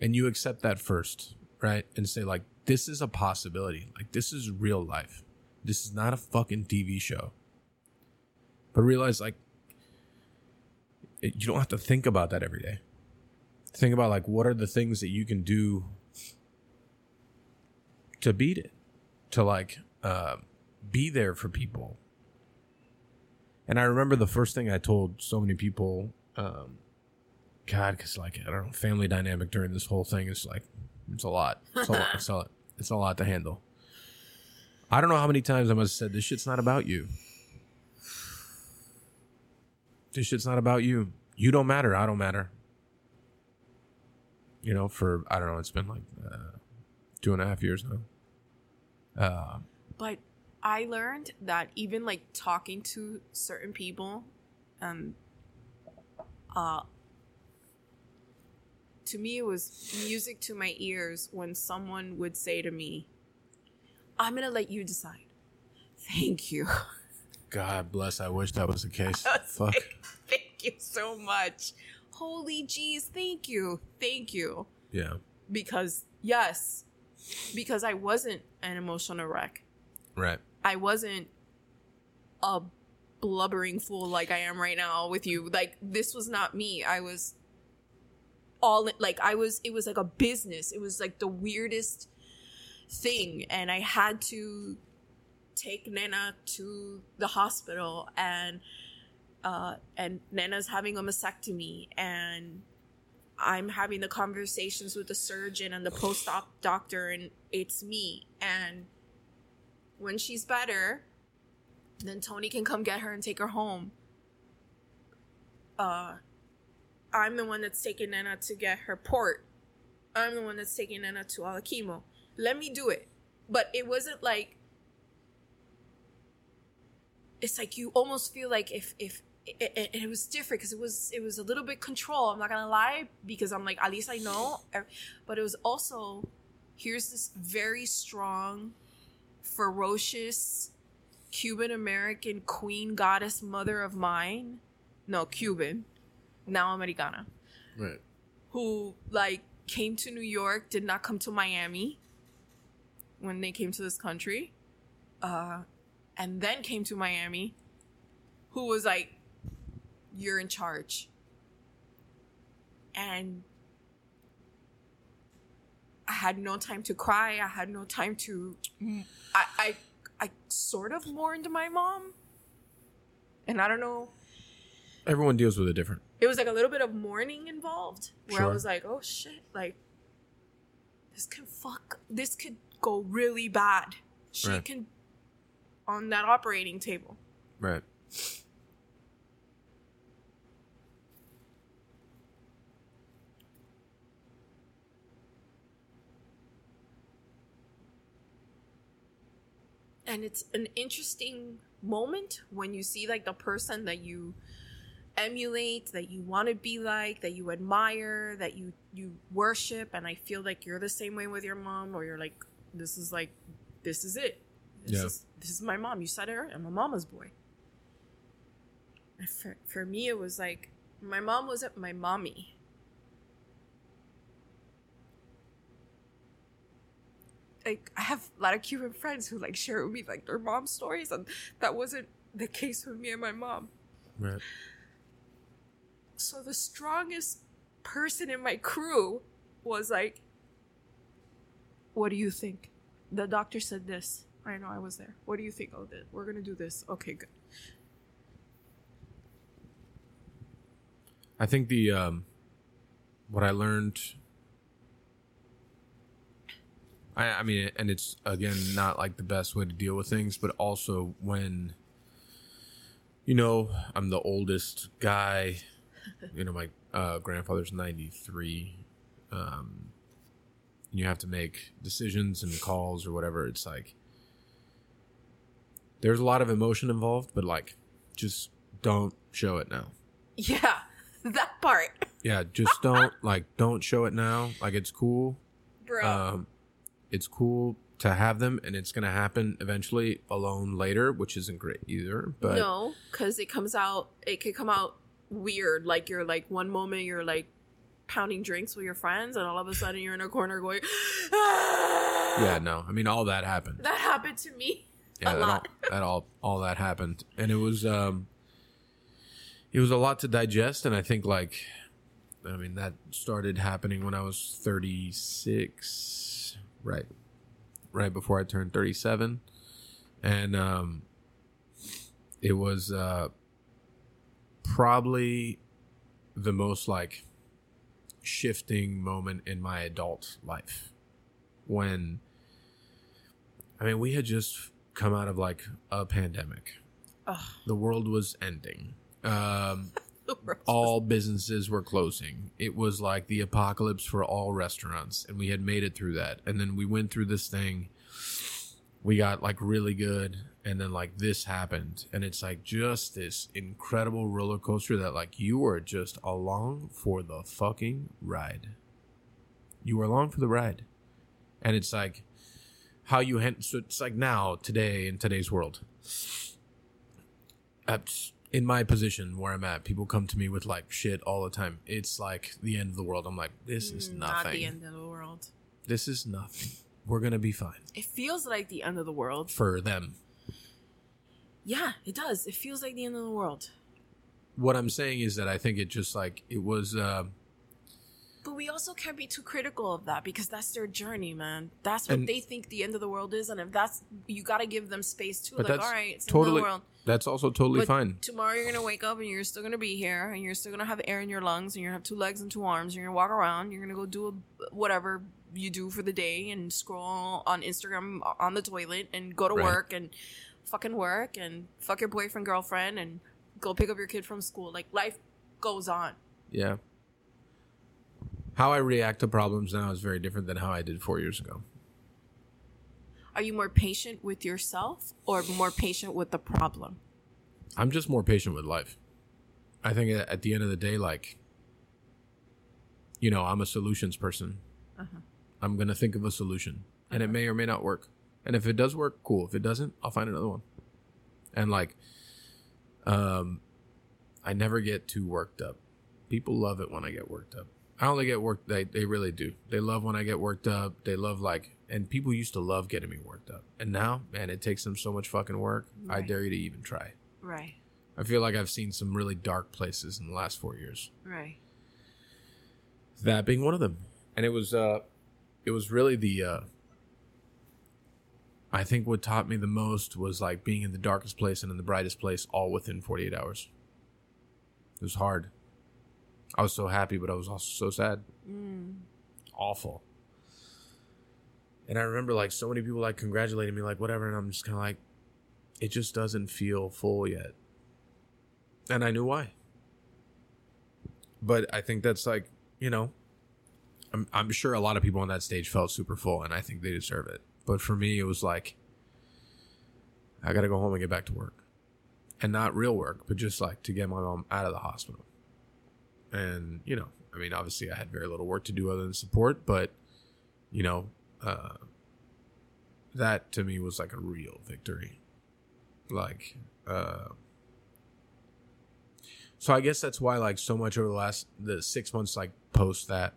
And you accept that first, right? And say like this is a possibility. Like this is real life. This is not a fucking TV show. But realize like you don't have to think about that every day. Think about like what are the things that you can do to beat it, to like uh, be there for people. And I remember the first thing I told so many people, um, God, because like I don't know, family dynamic during this whole thing is like it's a lot. It's a lot. It's a lot. It's a lot to handle. I don't know how many times I must have said this shit's not about you. This shit's not about you. You don't matter. I don't matter. You know, for I don't know. It's been like uh, two and a half years now. Uh, But I learned that even like talking to certain people, um, uh, to me it was music to my ears when someone would say to me, "I'm gonna let you decide." Thank you. God bless. I wish that was the case. Fuck. thank you so much. Holy jeez, thank you, thank you. Yeah. Because yes, because I wasn't an emotional wreck. Right. I wasn't a blubbering fool like I am right now with you. Like this was not me. I was all like I was it was like a business. It was like the weirdest thing and I had to take Nana to the hospital and uh and Nana's having a mastectomy and I'm having the conversations with the surgeon and the post-op doctor and it's me and when she's better, then Tony can come get her and take her home. Uh, I'm the one that's taking Nana to get her port I'm the one that's taking Nana to all the chemo. Let me do it. But it wasn't like it's like you almost feel like if if it, it, it was different because it was it was a little bit control. I'm not gonna lie because I'm like at least I know, but it was also here's this very strong, ferocious Cuban American queen goddess mother of mine, no Cuban, now Americana, Right. who like came to New York, did not come to Miami when they came to this country, uh, and then came to Miami, who was like, "You're in charge," and I had no time to cry. I had no time to. I I, I sort of mourned my mom, and I don't know. Everyone deals with it different. It was like a little bit of mourning involved, where I was like, "Oh shit!" Like this can fuck. This could go really bad. She Right. can on that operating table. Right. And it's an interesting moment when you see like the person that you emulate that you want to be like that you admire that you you worship and i feel like you're the same way with your mom or you're like this is like this is it. This Yeah. is this is my mom. You said it i'm a mama's boy. And for, for me it was like my mom wasn't my mommy like I have a lot of Cuban friends who like share with me like their mom stories, and that wasn't the case with me and my mom. Right. So the strongest person in my crew was like, "What do you think?" The doctor said this. I know I was there. What do you think? Oh, we're gonna do this. Okay, good. I think the um, what I learned. I, I mean, and it's again not like the best way to deal with things, but also when, you know, I'm the oldest guy. You know, my uh, grandfather's 93. Um, you have to make decisions and calls or whatever. It's like there's a lot of emotion involved, but like, just don't show it now. Yeah, that part, Yeah, just don't like don't show it now. Like it's cool. bro. Um it's cool to have them and it's gonna happen eventually alone later, which isn't great either. But no, because it comes out. It could come out weird. Like you're like one moment you're like pounding drinks with your friends, and all of a sudden you're in a corner going. yeah, no. I mean all that happened. That happened to me. Yeah, a that all, that all all that happened. And it was um it was a lot to digest and I think like I mean that started happening when I was 36 right right before I turned 37 and um it was uh probably the most like shifting moment in my adult life when I mean, we had just come out of like a pandemic. Ugh. The world was ending. Um, all businesses were closing. It was like the apocalypse for all restaurants, and we had made it through that. And then we went through this thing. We got like really good, and then like this happened, and it's like just this incredible roller coaster that like you were just along for the fucking ride. You were along for the ride, and it's like how you hand so it's like now today in today's world at, in my position where i'm at people come to me with like shit all the time it's like the end of the world i'm like this is Mm, Not nothing the end of the world. this is nothing we're gonna be fine It feels like the end of the world. for them Yeah, it does. It feels like the end of the world. what i'm saying is that i think it just like it was uh But we also can't be too critical of that because that's their journey, man. That's what And- they think the end of the world is, and if that's you got to give them space too. like, all right, it's totally the end of the world. that's also totally But fine Tomorrow you're gonna wake up and you're still gonna be here, and you're still gonna have air in your lungs, and you're gonna have two legs and two arms. And You're gonna walk around. You're gonna go do a, whatever you do for the day and scroll on Instagram on the toilet and go to Right. work and fucking work and fuck your boyfriend girlfriend and go pick up your kid from school. Like life goes on. yeah How I react to problems now is very different than how I did four years ago. Are you more patient with yourself or more patient with the problem? I'm just more patient with life. I think at the end of the day, like, you know, I'm a solutions person. I'm gonna think of a solution, and it may or may not work. And if it does work, cool. If it doesn't, I'll find another one. And like, um, I never get too worked up. People love it when I get worked up. I only get worked. They they really do. They love when I get worked up. They love like, and people used to love getting me worked up. And now, man, it takes them so much fucking work. I dare you to even try. Right. I feel like I've seen some really dark places in the last four years. Right. That being one of them, and it was uh, it was really the uh, I think what taught me the most was like being in the darkest place and in the brightest place all within 48 hours. It was hard. I was so happy, but I was also so sad. Mm. Awful. And I remember like so many people like congratulating me, like whatever, and I'm just kind of like, it just doesn't feel full yet. And I knew why. But I think that's like, you know, I'm, I'm sure a lot of people on that stage felt super full, and I think they deserve it. But for me, it was like, I got to go home and get back to work. And not real work, but just like to get my mom out of the hospital. And, you know, I mean, obviously I had very little work to do other than support, but, you know, uh, that to me was like a real victory. Like, uh, so I guess that's why like so much over the last the six months like post that,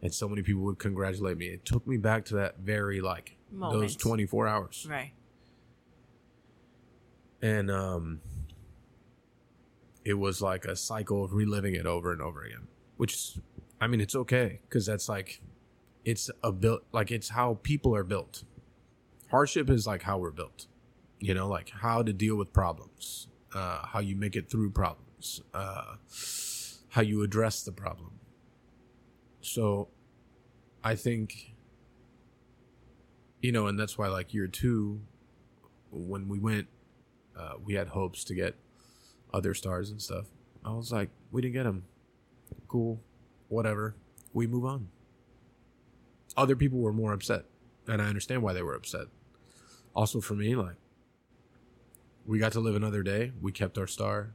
and so many people would congratulate me. It took me back to that very like those twenty four hours, Right. and um, it was like a cycle of reliving it over and over again. Which, is, I mean, it's okay because that's like, it's a built like it's how people are built. Hardship is like how we're built, you know, like how to deal with problems, uh, how you make it through problems, uh, how you address the problem. So, I think, you know, and that's why like year two, when we went, uh, we had hopes to get other stars and stuff. I was like, we didn't get them. Cool, whatever. We move on. Other people were more upset, and I understand why they were upset. Also, for me, like, we got to live another day. We kept our star.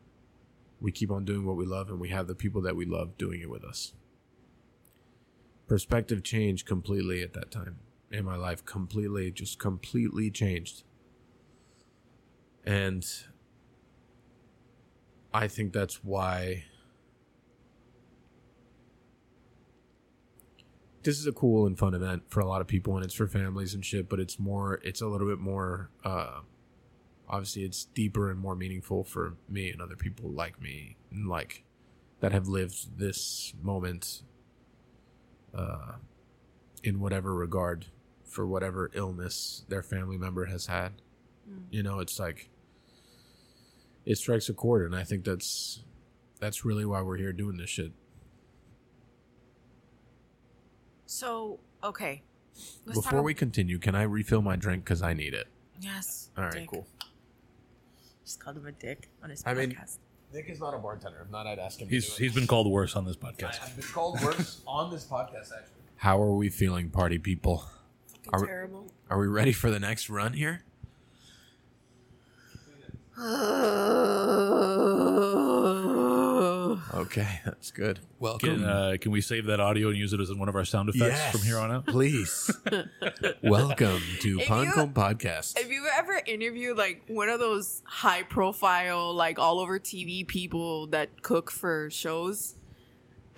We keep on doing what we love, and we have the people that we love doing it with us. Perspective changed completely at that time in my life. Completely, just completely changed. And I think that's why this is a cool and fun event for a lot of people and it's for families and shit, but it's more it's a little bit more uh obviously it's deeper and more meaningful for me and other people like me and like that have lived this moment uh in whatever regard for whatever illness their family member has had. You know, it's like it strikes a chord and I think that's that's really why we're here doing this shit. So, okay. Let's Before ab- we continue, can I refill my drink because I need it? Yes. All right, dick. cool. Just called him a dick on his I mean- podcast. Nick is not a bartender. If not, I'd ask him. He's he's been called worse on this podcast. I've been called worse on this podcast. Actually, how are we feeling, party people? Fucking Are we- terrible. Are we ready for the next run here? Okay, that's good. Welcome. Can, uh, can we save that audio and use it as one of our sound effects Yes. from here on out? Please. Welcome to If Pan Con you- Podcast. Have you ever interviewed like one of those high profile, like all over TV people that cook for shows?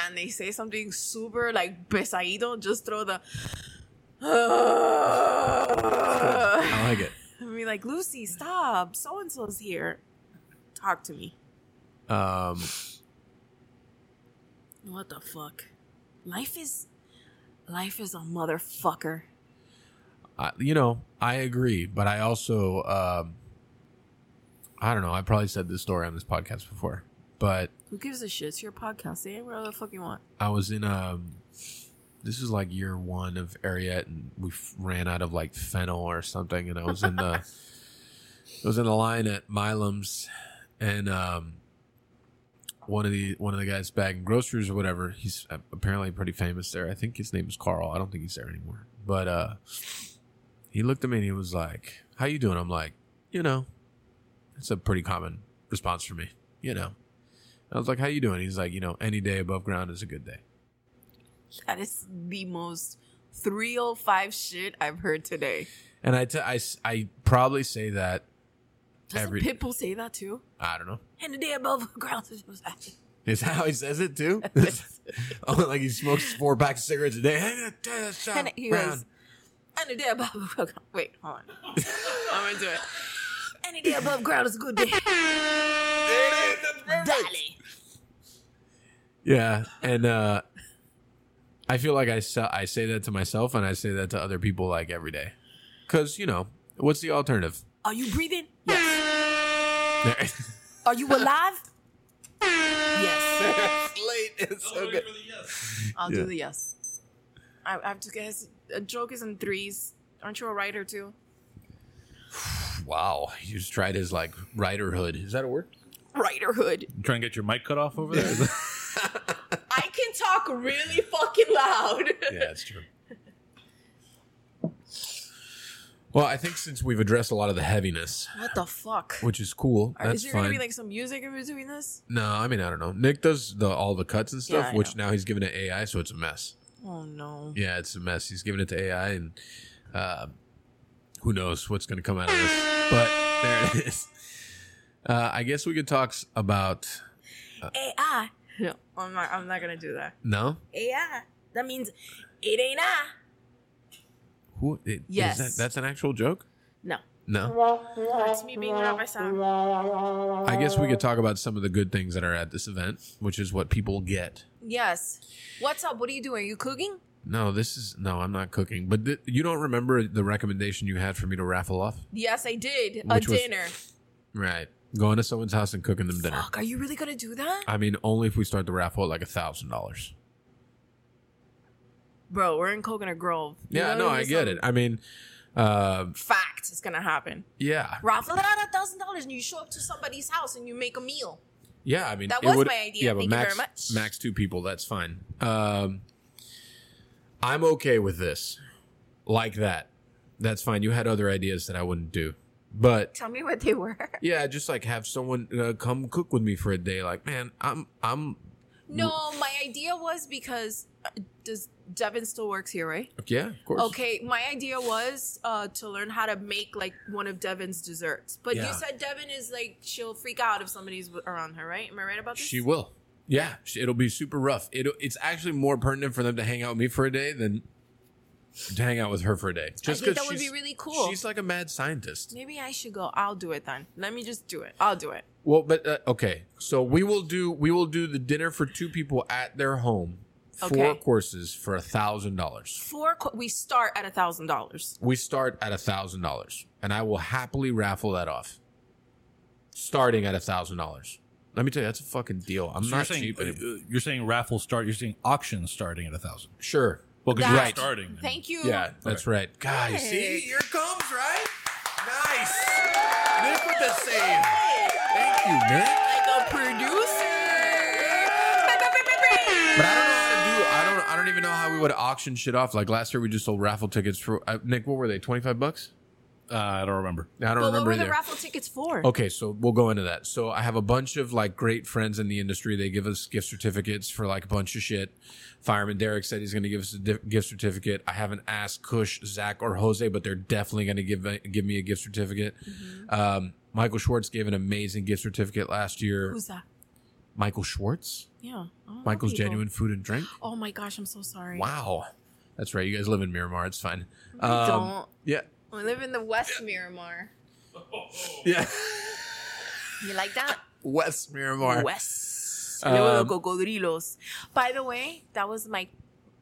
And they say something super like pesadito, just throw the. I like it. Like, Lucy, stop. So and so's here. Talk to me. Um, What the fuck? Life is. Life is a motherfucker. I, you know, I agree, but I also, um, I don't know. I probably said this story on this podcast before, but Who gives a shit? It's your podcast. Say whatever the fuck you want. I was in um this is like year one of Ariete and we ran out of like fennel or something and I was in the I was in the line at Milam's and um one of the one of the guys bagging groceries or whatever. He's uh, apparently pretty famous there. I think his name is Carl. I don't think he's there anymore. But uh, he looked at me and he was like, "How you doing?" I'm like, "You know." It's a pretty common response for me. You know. I was like, "How you doing?" He's like, "You know, any day above ground is a good day." That is the most 305 shit I've heard today. And I, t- I, I probably say that Doesn't every. Pitbull say that too? I don't know. And the day above ground is actually. Is that how he says it too? oh, like he smokes four packs of cigarettes a day. And he goes, and the day above ground. Wait, hold on. I'm gonna do it. Any day above ground is a good day. Dale. Yeah, and uh, I feel like I sa- I say that to myself, and I say that to other people like every day, because you know what's the alternative? Are you breathing? Yes. Are you alive? yes. late. It's so good. I'll Yeah. do the yes. I, I have to guess. A joke is in threes. Aren't you a writer too? Wow, you just tried his like writerhood. Is that a word? Writerhood. Trying to get your mic cut off over there? Talk really fucking loud. Yeah, that's true. Well, I think since we've addressed a lot of the heaviness, What the fuck? which is cool, Are- that's is there fine. gonna be like some music in between this? no, I mean I don't know. Nick does the all the cuts and stuff, Yeah, I which now he's giving it AI, so it's a mess. Oh no. Yeah, it's a mess. He's giving it to AI, and uh, who knows what's going to come out of this. But there it is. Uh, I guess we could talk s- about AI. No, I'm not. I'm not gonna do that. no. Yeah, That means it ain't I. Who? It, is Yes. that, that's an actual joke. No, No. that's me being around my sound. I guess we could talk about some of the good things that are at this event, which is what people get. Yes. What's up? What are you doing? Are you cooking? No, this is no. I'm not cooking. But th- you don't remember the recommendation you had for me to raffle off? Yes, I did. Which a was- dinner. Right. Going to someone's house and cooking them dinner. Fuck, are you really gonna do that? I mean, only if we start the raffle at like a thousand dollars. Bro, we're in Coconut Grove. You Yeah, know, no, I get it. I mean, uh, Fact, it's gonna happen. yeah, Raffle it out a thousand dollars, and you show up to somebody's house and you make a meal. yeah. I mean, That was would- my idea. Yeah, but Thank you max, very much. max two people. That's fine. Um, I'm okay with this, like that. That's fine. You had other ideas that I wouldn't do, but Tell me what they were. yeah, just like have someone uh, come cook with me for a day. Like, man, I'm, I'm. No, my idea was because uh, does Devin still works here, right? Yeah, of course. Okay, my idea was uh, to learn how to make like one of Devin's desserts. But you said Devin is like she'll freak out if somebody's around her, right? Am I right about this? She will. Yeah, it'll be super rough. It, it's actually more pertinent for them to hang out with me for a day than to hang out with her for a day. Just think 'cause that would be she's- really cool. She's like a mad scientist. Maybe I should go. I'll do it then. Let me just do it. I'll do it. Well, but uh, okay. So we will do we will do the dinner for two people at their home. Four Okay. courses for a thousand dollars. Four. Co- we start at a thousand dollars. We start at a thousand dollars, and I will happily raffle that off. Starting at a thousand dollars. Let me tell you, that's a fucking deal. I'm So you're not saying cheap. uh, anymore. you're saying raffle start. You're saying auction starting at a thousand. Sure. Well, because That- you're starting. Thank you. Yeah, that's right. Guys, Hey. see, here it comes, right? Nice. Nick with the save. Thank you, Nick. Like a producer. But I don't know how to do. I don't. I don't even know how we would auction shit off. Like last year, we just sold raffle tickets for uh, Nick. What were they? Twenty five bucks. Uh, I don't remember. I don't But what remember were the raffle tickets for? Okay, so we'll go into that. So I have a bunch of like great friends in the industry. They give us gift certificates for like a bunch of shit. Fireman Derek said he's going to give us a di- gift certificate. I haven't asked Kush, Zach, or Jose, but they're definitely going to give give me a gift certificate. Um, Michael Schwartz gave an amazing gift certificate last year. Who's that? Michael Schwartz, Yeah. I Michael's people. Genuine Food and Drink. Oh my gosh, I'm so sorry. Wow, that's right. You guys live in Miramar. It's fine. We Um, don't. Yeah, We live in the West Miramar. yeah. You like that? West Miramar. West. Um, Luego los cocodrilos. By the way, that was my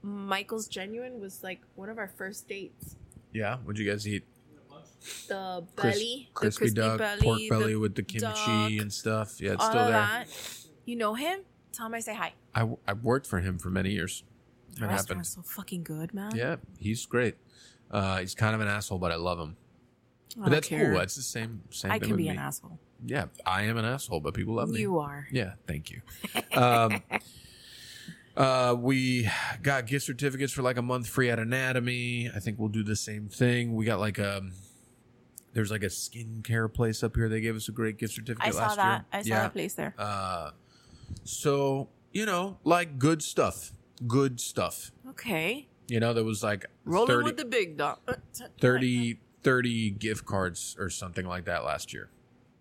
Michael's genuine was like one of our first dates. Yeah. What'd you guys eat? The Cris- belly, the crispy, crispy duck, belly, pork belly the with the kimchi duck, and stuff. Yeah, it's all still there. that. You know him? Tell him I say hi. I, I worked for him for many years. The That happened. so fucking good, man. Yeah, he's great. Uh, he's kind of an asshole, but I love him. I But that's care. cool. That's the same same I thing can be me. an asshole. Yeah, I am an asshole, but people love me. You are. Yeah, thank you. Um, uh, we got gift certificates for like a month free at Anatomy. I think we'll do the same thing. We got like a there's like a skincare place up here. They gave us a great gift certificate I saw last that. year. I saw yeah. that place there. Uh, so you know, like good stuff, good stuff. Okay. You know, there was like Rolling 30, with the big dog. Uh, 30, 30 gift cards or something like that last year.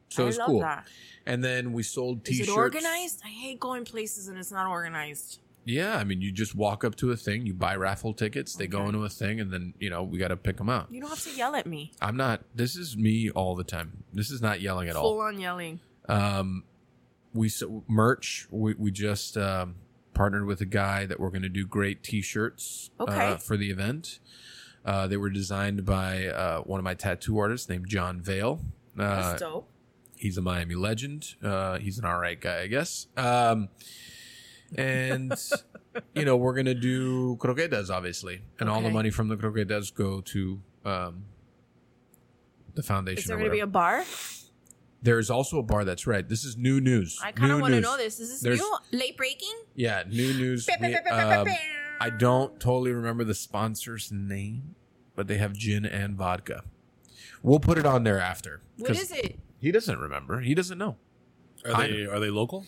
So I it's cool. that. And then we sold Is t-shirts. it organized? I hate going places and it's not organized. Yeah, I mean, you just walk up to a thing, you buy raffle tickets, they go into a thing, and then you know we got to pick them out. You don't have to yell at me. I'm not. This is me all the time. This is not yelling at all. Full all. on yelling. Um, we s- merch. We we just um, partnered with a guy that we're going to do great T-shirts Okay. uh, for the event. Uh, they were designed by uh, one of my tattoo artists named John Vale. Uh, That's dope. he's a Miami legend. Uh, he's an all right guy, I guess. Um, and you know, we're gonna do croquetas, obviously, and all the money from the croquetas go to um, the foundation. Is there going to be a bar? There's also a bar that's right. This is new news. I kind of want to know this. Is this There's- new? Late breaking? Yeah, new news. We- um, I don't totally remember the sponsor's name, but they have gin and vodka. We'll put it on there after. What 'cause is it? He doesn't remember. He doesn't know. Are they are they local?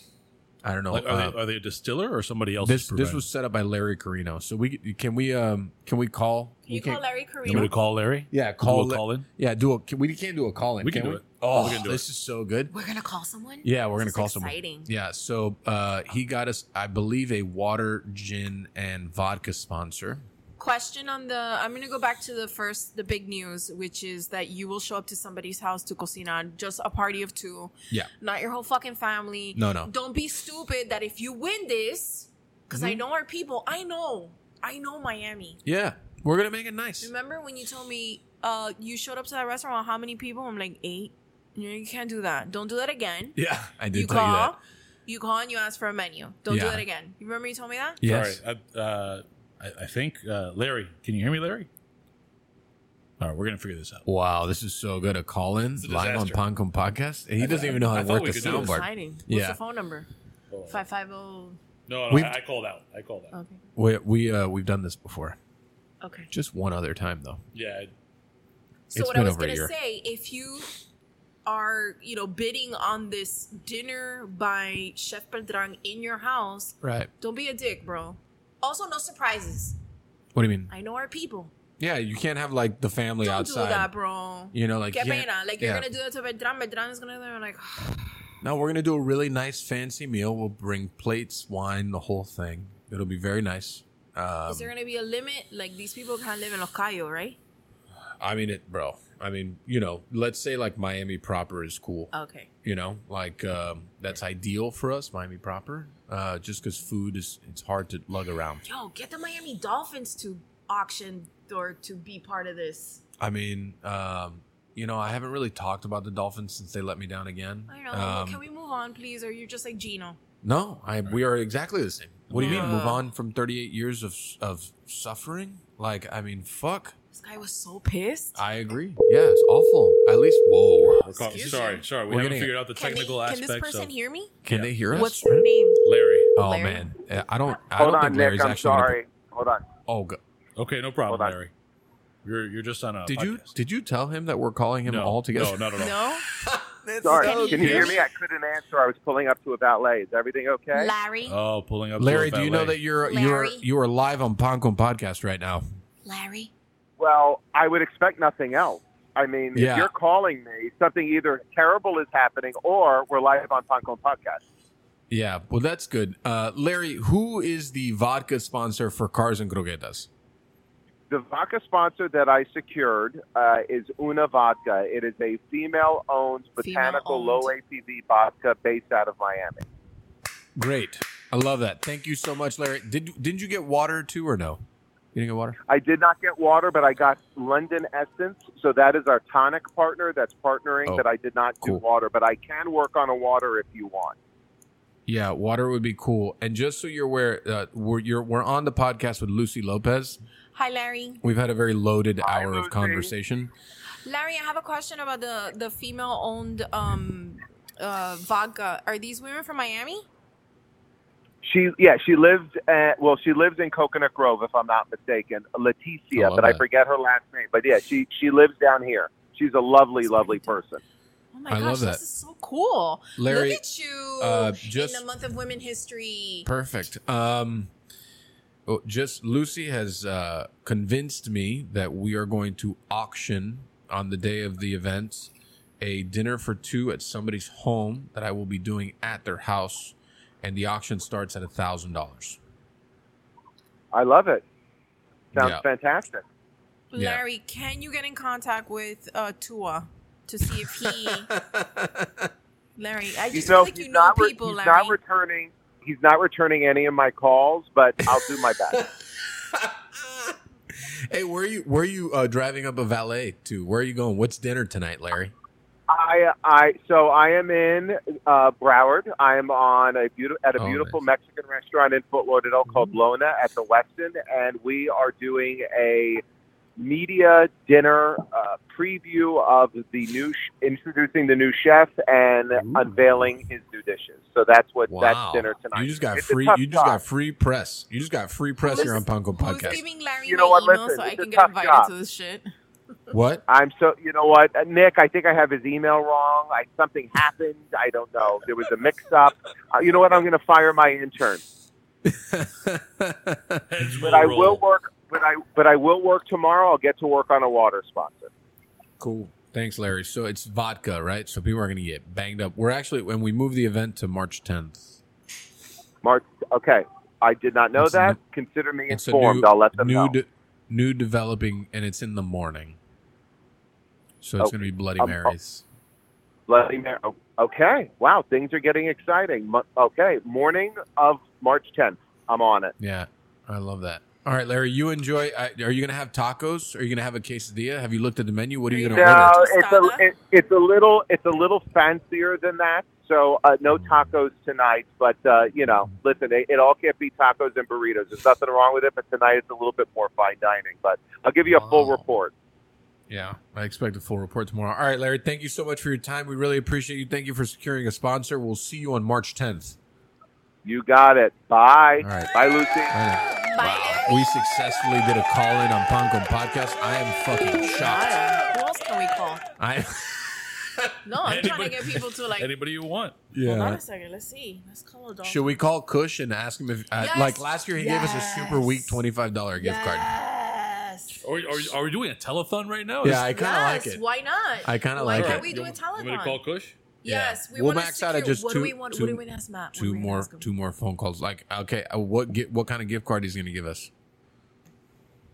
I don't know. Like, are, Uh, they, are they a distiller or somebody else? this this was set up by Larry Carino. So we can we um can we call? Can you we call can't- Larry You want to call Larry? Yeah, call Do a it- call in? Yeah, do a. Can, we can't do a call in. We can do we? it. Oh, We can do this it. is so good. We're going to call someone? Yeah, we're This gonna is call exciting. someone. Yeah, so uh, he got us, I believe, a water, gin, and vodka sponsor. Question on the. I'm going to go back to the first, the big news, which is that you will show up to somebody's house to cocina, just a party of two, Yeah, not your whole fucking family. No, no. Don't be stupid that if you win this, because I Mm-hmm. know our people, I know, I know Miami. yeah, we're gonna make it nice. Remember when you told me uh, you showed up to that restaurant? How many people? I'm like eight. You, know, you can't do that. Don't do that again. Yeah, I did You tell call, you that. you call and you ask for a menu. Don't do that again. You remember you told me that? Yes. Sorry. I, uh, I, I think uh, Larry. Can you hear me, Larry? All right, we're gonna figure this out. Wow, this is so good. A call in live on disaster. Pan Con podcast. He doesn't even know how I to work the could do this. soundboard. Exciting. What's Yeah. the phone number? Five five zero. No, no, We've- I, I called out. I called out. Okay. We we uh, we've done this before. Okay. Just one other time though. Yeah, I- So It's what I been was a gonna say, if you are, you know, bidding on this dinner by Chef Beltran in your house, Right. don't be a dick, bro. Also, no surprises. What do you mean? I know our people. Yeah, you can't have like the family Don't outside. do that, bro. You know, like you can't- pena. Like you're yeah. gonna do that to Beltran. Beltran is gonna be like, No, we're gonna do a really nice fancy meal. We'll bring plates, wine, the whole thing. It'll be very nice. Um, is there gonna be a limit? Like these people can't live in Los Cayos, right? I mean it, bro. I mean, you know, let's say like Miami proper is cool. Okay. You know, like um, that's ideal for us, Miami proper. Uh, just because food is it's hard to lug around. Yo, get the Miami Dolphins to auction or to be part of this. I mean, um, you know, I haven't really talked about the Dolphins since they let me down again. I know. Um, Can we move on, please? Or you're just like Gino? No, I we are exactly the same. What do you mean? Move on from 38 years of of suffering? Like, I mean, fuck. This guy was so pissed. I agree. Yeah, it's awful. At least, whoa. Excuse sorry, me. sorry. We We're haven't getting- figured out the Can, they, technical can this person of hear me? Can Yeah. they hear us? What's their name? Larry. Oh Larry? man, Uh, I don't. I Hold don't on, think Nick. Larry's I'm actually. gonna sorry. Hold on. put- oh, go- Okay, no problem, Hold on. Larry. You're you're just on a. did you podcast. did you tell him that we're calling him no, all together? No, not at all. No? Sorry. so Can you hear me? I couldn't answer. I was pulling up to a valet. Is everything okay? Larry? Oh, pulling up. to Larry, a do you know valet. that you're you're Larry? you are live on Pan Con podcast right now? Larry? Well, I would expect nothing else. I mean, Yeah. if you're calling me, something either terrible is happening or we're live on Pan Con Podcast. Yeah, well, that's good. Uh, Larry, who is the vodka sponsor for Cars and Croquetas? The vodka sponsor that I secured uh, is Una Vodka. It is a female-owned botanical low ABV vodka based out of Miami. Great, I love that. Thank you so much, Larry. Did didn't you get water too or no? You didn't get water. I did not get water, but I got London Essence. So that is our tonic partner that's partnering. Oh, that I did not do water, but I can work on a water if you want. Yeah, water would be cool. And just so you're aware, uh, we're you're, we're on the podcast with Lucy Lopez. Hi, Larry. We've had a very loaded Hi, hour of conversation. Larry, I have a question about the, the female owned um, uh, vodka. Are these women from Miami? She, yeah, she lives. At, well, she lives in Coconut Grove, if I'm not mistaken. I Leticia, love but I forget her last name. But yeah, she she lives down here. She's a lovely, That's lovely person. Oh my I gosh, love that. this is so cool. Larry, Look at you uh, just- in the month of women history. Perfect. Um, oh, just Lucy has uh, convinced me that we are going to auction on the day of the event a dinner for two at somebody's home that I will be doing at their house, and the auction starts at a thousand dollars. I love it. Sounds Yeah. fantastic. Yeah. Larry, can you get in contact with uh, Tua to see if he. Larry, I You just know, feel like you know not re- people, he's Larry. not returning. He's not returning any of my calls, but I'll do my best. Hey, where are you? Where are you uh, driving up a valet to? Where are you going? What's dinner tonight, Larry? I, I, so I am in uh, Broward. I am on a beautiful at a Oh, beautiful nice. Mexican restaurant in Fort Lauderdale called Lona at the Westin, and we are doing a media dinner uh, preview of the new, sh- introducing the new chef and Ooh. unveiling his new dishes. So that's what Wow, that's dinner tonight. you just got It's free. You just job. got free press. You just got free press here on Pan Con Who's Podcast. giving Larry You my know what, email listen, so I it's can get tough invited job. to this shit? What? I'm so you know what, uh, Nick. I think I have his email wrong. I, something happened. I don't know. There was a mix-up. Uh, you know what? I'm going to fire my intern. But I will work. But I but I will work tomorrow. I'll get to work on a water sponsor. Cool. Thanks, Larry. So it's vodka, right? So people are going to get banged up. We're actually when we move the event to March 10th. March. Okay. I did not know It's that. n- Consider me informed. new, I'll let them new, know. de- new developing, and it's in the morning. So it's Okay. going to be Bloody Um, Marys. Bloody Mary. oh, Okay. Wow. Things are getting exciting. Mo- Okay. Morning of March 10th. I'm on it. Yeah, I love that. All right, Larry, you enjoy. I are you going to have tacos? Are you going to have a quesadilla? Have you looked at the menu? What are you going to No, order? it's a it, it's a little it's a little fancier than that. So uh, no tacos tonight, but uh, you know, listen, it, it all can't be tacos and burritos. There's nothing wrong with it, but tonight it's a little bit more fine dining. But I'll give you a full Wow. report. Yeah, I expect a full report tomorrow. All right, Larry, thank you so much for your time. We really appreciate you. Thank you for securing a sponsor. We'll see you on March 10th. You got it. Bye. All right. Bye, Lucy. All right. Bye. We successfully did a call in on Pan Con Podcast. I am fucking shocked. Who else can we call? I No, I'm trying to get people to like. Anybody you want. Yeah. Hold on yeah. a second. Let's see. Let's call a dog. Should we call Kush and ask him if, uh, Yes. like last year, he gave us a super weak twenty-five dollar gift card. Yes. Are, are, are we doing a telethon right now? Yeah, I kind of yes. like it. Why not? I kinda Why like can't it. we do a You want me to call Kush? Yes, Yeah. we We'll want max to out at just what two- do we want? two- what do we ask Matt? Two more, ask two more phone calls. Like, okay, uh, what gi- what kind of gift card he's going to give us?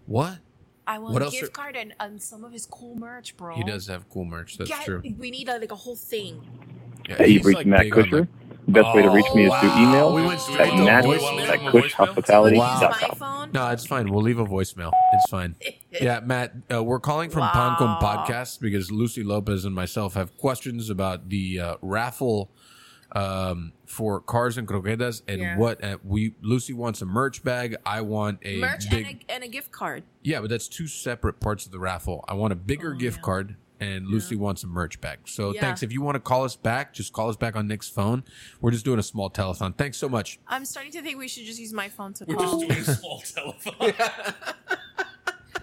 What? I want What a else gift are- card and, and some of his cool merch, bro. He does have cool merch. That's Get- true. We need a, like a whole thing. Yeah, Hey, you've he's, reached like, Matt big on, Kushner. Like- Best way to reach me is through Oh, email we went straight at to a nat at kushhospitality.com. my phone. No, it's fine. We'll leave a voicemail. It's fine. Yeah, Matt, uh, we're calling from Wow. Pan Con Podcast because Lucy Lopez and myself have questions about the uh, raffle um, for cars and croquetas and Yeah. what uh, we. Lucy wants a merch bag. I want a merch big. and, a, and a gift card. yeah, but that's two separate parts of the raffle. I want a bigger Oh, gift yeah. card. And Lucy wants a merch back. So Yeah. thanks. If you want to call us back, just call us back on Nick's phone. We're just doing a small telethon. Thanks so much. I'm starting to think we should just use my phone to call. We're just doing a small telephone.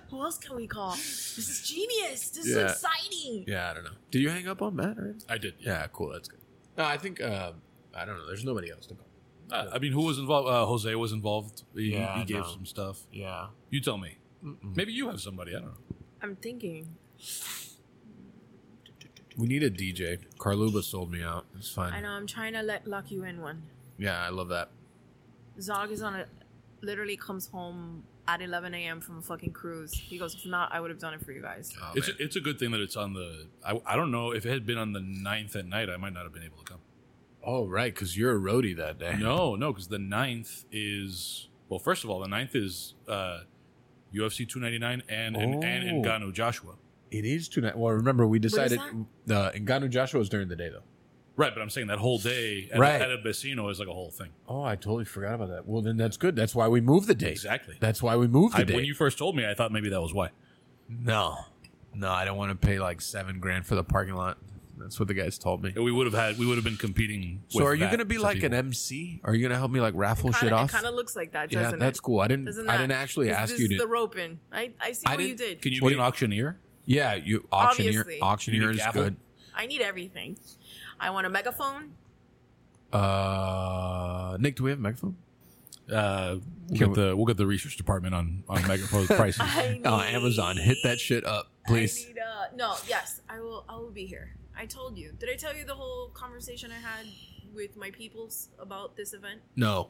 Who else can we call? This is genius. This Yeah. is exciting. Yeah, I don't know. Did you hang up on Matt? Or? I did. Yeah, cool. That's good. No, I think uh, I don't know. There's nobody else to call. Uh, I mean, who was involved? Uh, Jose was involved. He, Yeah, he gave know. some stuff. Yeah. You tell me. Maybe you have somebody. I don't know. I'm thinking. We need a DJ. Carluba sold me out. It's fine. I know. I'm trying to let lock you in one. Yeah, I love that. Zog is on a literally comes home at 11 a.m. from a fucking cruise. He goes, if not, I would have done it for you guys. Oh, it's man. a, it's a good thing that it's on the. I, I don't know if it had been on the 9th at night, I might not have been able to come. oh, right, because you're a roadie that day. No, no, because the 9th is well. First of all, the 9th is uh, UFC 299 and and, and Oh. Ngannou Joshua. It is tonight. Well, remember, we decided the Ngannou Joshua was during the day, though. Right, but I'm saying that whole day at, Right. at a Vecino is like a whole thing. Oh, I totally forgot about that. Well, then that's good. That's why we moved the date. Exactly. That's why we moved the I, date. when you first told me, I thought maybe that was why. no. No, I don't want to pay like seven grand for the parking lot. That's what the guys told me. We would have had we would have been competing. So with are you that going to be to like an. MC? Are you going to help me like raffle shit Kinda, off? It kind of looks like that, yeah, doesn't that's it? cool. I didn't. Doesn't I didn't actually this, ask this you is to. the roping. I, I see I what you didn't- did. Can you What be do an you- auctioneer? Yeah, you auctioneer. Obviously. Auctioneer You is gavel? good. I need everything. I want a megaphone. Uh, Nick, do we have a microphone? Uh, we'll Can get we- the we'll get the research department on on megaphone prices. I need, Oh, Amazon, hit that shit up, please. I need, uh, no, yes, I will. I will be here. I told you. Did I tell you the whole conversation I had with my peoples about this event? No.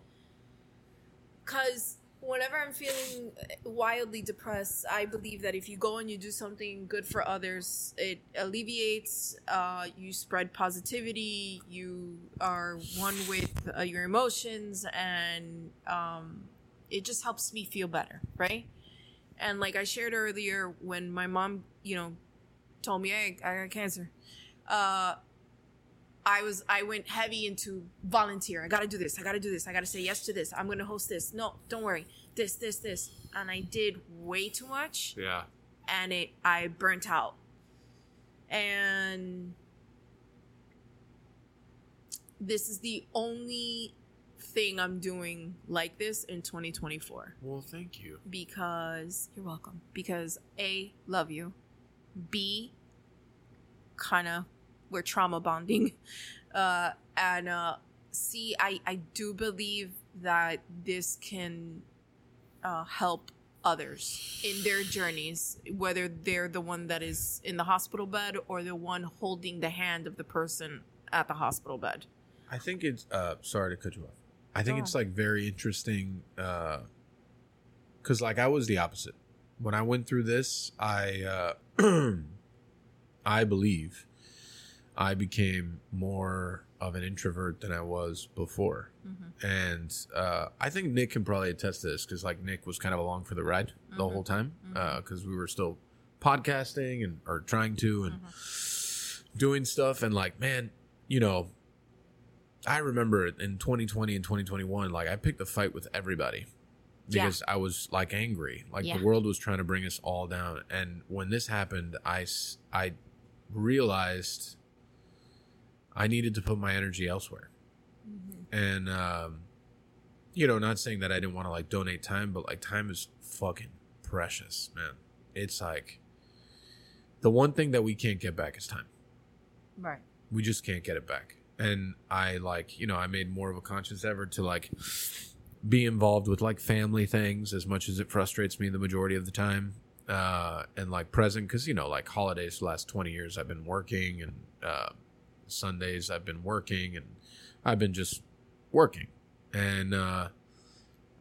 Because whenever I'm feeling wildly depressed, I believe that if you go and you do something good for others, it alleviates, uh, you spread positivity, you are one with uh, your emotions, and um, it just helps me feel better, right? And like I shared earlier, when my mom, you know, told me I, I got cancer, uh, I was I went heavy into volunteer. I gotta do this. I gotta do this. I gotta say yes to this. I'm gonna host this. No, don't worry. This, this, this. And I did way too much Yeah. and it I burnt out. And this is the only thing I'm doing like this in 2024 Well, thank you. because you're welcome. Because A, love you. B, kind of we're trauma bonding. Uh, and uh, I do believe that this can uh, help others in their journeys, whether they're the one that is in the hospital bed or the one holding the hand of the person at the hospital bed. I think it's. Uh, sorry to cut you off. I think Oh. it's like very interesting. Uh, cause like I was the opposite. When I went through this, I uh, I believe I became more of an introvert than I was before. Mm-hmm. And uh, I think Nick can probably attest to this because like Nick was kind of along for the ride the whole mm-hmm. time mm-hmm. uh, because we were still podcasting and or trying to and doing stuff and like man, you know, I remember in 2020 and 2021, like I picked a fight with everybody Yeah. because I was like angry, like Yeah. the world was trying to bring us all down. And when this happened, I, I realized I needed to put my energy elsewhere. And um, you know, not saying that I didn't want to like donate time, but like time is fucking precious, man. It's like the one thing that we can't get back is time Right. we just can't get it back and i like you know i made more of a conscious effort to like be involved with like family things as much as it frustrates me the majority of the time uh and like present because you know like holidays the last 20 years i've been working and uh sundays i've been working and i've been just working. And uh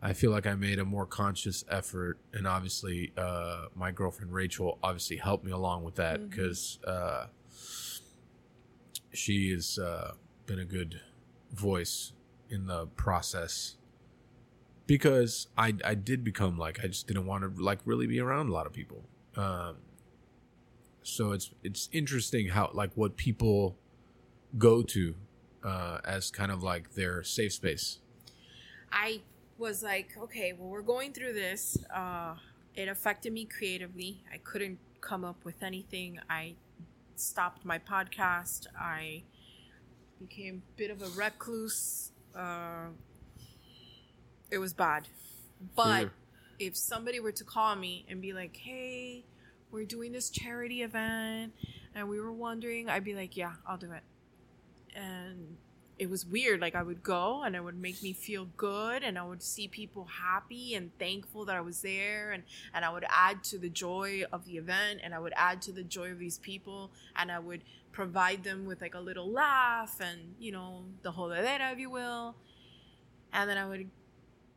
I feel like I made a more conscious effort, and obviously, uh, my girlfriend Rachel obviously helped me along with that because uh, she has uh, been a good voice in the process. Because I I did become like I just didn't want to like really be around a lot of people. Um, so it's it's interesting how like what people go to uh, as kind of like their safe space. I was like, okay, well, we're going through this. Uh, it affected me creatively. I couldn't come up with anything. I stopped my podcast. I became a bit of a recluse. Uh, it was bad. But if somebody were to call me and be like, hey, we're doing this charity event and we were wondering, I'd be like, yeah, I'll do it. And it was weird. Like I would go and it would make me feel good and I would see people happy and thankful that I was there and, and I would add to the joy of the event and I would add to the joy of these people and I would provide them with like a little laugh and, you know, the whole jodedera, if you will. And then I would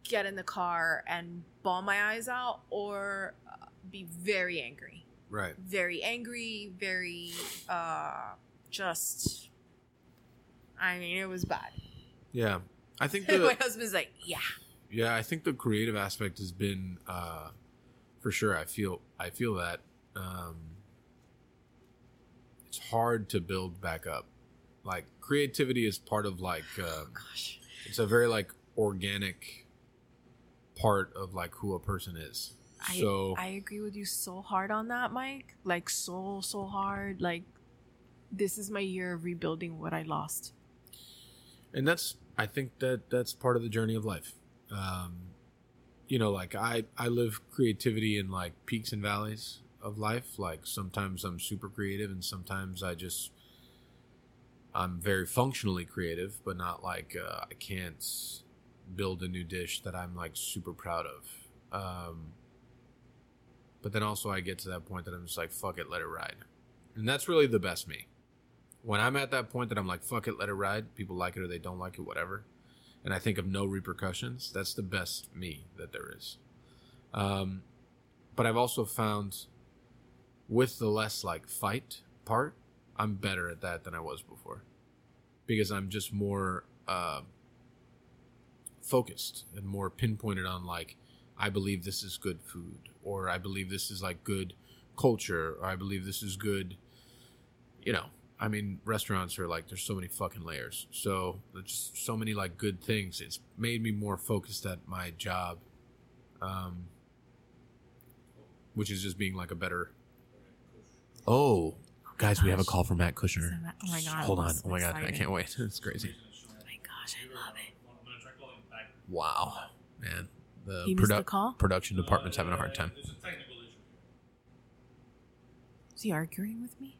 get in the car and bawl my eyes out or uh, be very angry Right. very angry, very uh just I mean it was bad. Yeah. I think my husband's like, Yeah. yeah, I think the creative aspect has been uh for sure. I feel I feel that um it's hard to build back up. Like creativity is part of like uh, Gosh. it's a very like organic part of like who a person is. I So I agree with you so hard on that, Mike. Like so, so hard. Like this is my year of rebuilding what I lost. And that's i think that that's part of the journey of life. Um you know like i i live creativity in like peaks and valleys of life. Like sometimes i'm super creative and sometimes i just i'm very functionally creative but not like uh, i can't build a new dish that i'm like super proud of. Um but then also i get to that point that i'm just like fuck it let it ride. And that's really the best me when I'm at that point that I'm like, fuck it, let it ride. People like it or they don't like it, whatever. And I think of no repercussions. That's the best me that there is. Um, but I've also found with the less like fight part, I'm better at that than I was before because I'm just more uh, focused and more pinpointed on like, I believe this is good food or I believe this is like good culture or I believe this is good, you know, I mean, restaurants are like there's so many fucking layers. So there's just so many like good things. It's made me more focused at my job, um, which is just being like a better. Oh, guys, we have a call from Matt Kushner. Oh my god! Hold on. I'm Oh my god, I excited. can't wait. It's crazy. Oh my gosh, I love it. Wow, man. The, He missed the call? production department's having a hard time. Is he arguing with me?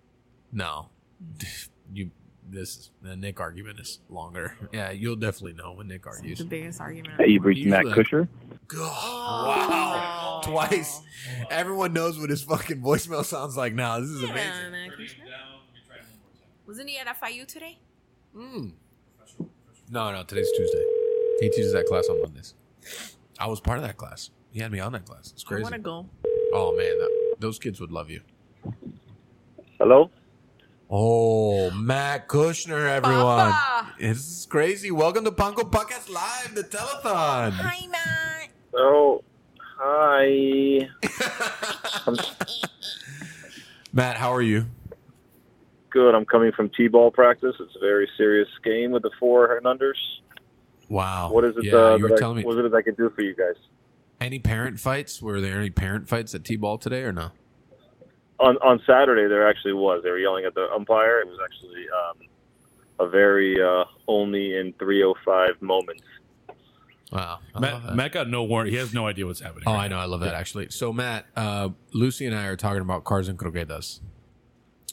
No, you. This the Nick argument is longer. Yeah, you'll definitely know when Nick argues. The biggest argument. Hey, you've reached Matt Usually- Kushner. wow. Twice. Everyone knows what his fucking voicemail sounds like now. This is amazing. Wasn't he at FIU today? Mm. No, no, today's Tuesday. He teaches that class on Mondays. I was part of that class. He had me on that class. It's crazy. I want to go. Oh man, that, those kids would love you. Hello? Oh, Matt Kushner, everyone. Papa! It's crazy. Welcome to Pan Con Podcast Live, the telethon. Hi, Matt. Oh, hi. Matt, how are you? Good. I'm coming from T-ball practice. It's a very serious game with the four and unders. Wow. What is it? Yeah, uh, you were that I, telling me. What is it I could do for you guys? Any parent fights? Were there any parent fights at T-ball today or no? On on Saturday, there actually was. They were yelling at the umpire. It was actually um, a very uh, only in 305 moment. Wow. Matt. Matt got no warrant. He has no idea what's happening. Oh, right I know. I love that actually. So, Matt, uh, Lucy and I are talking about cars and croquetas.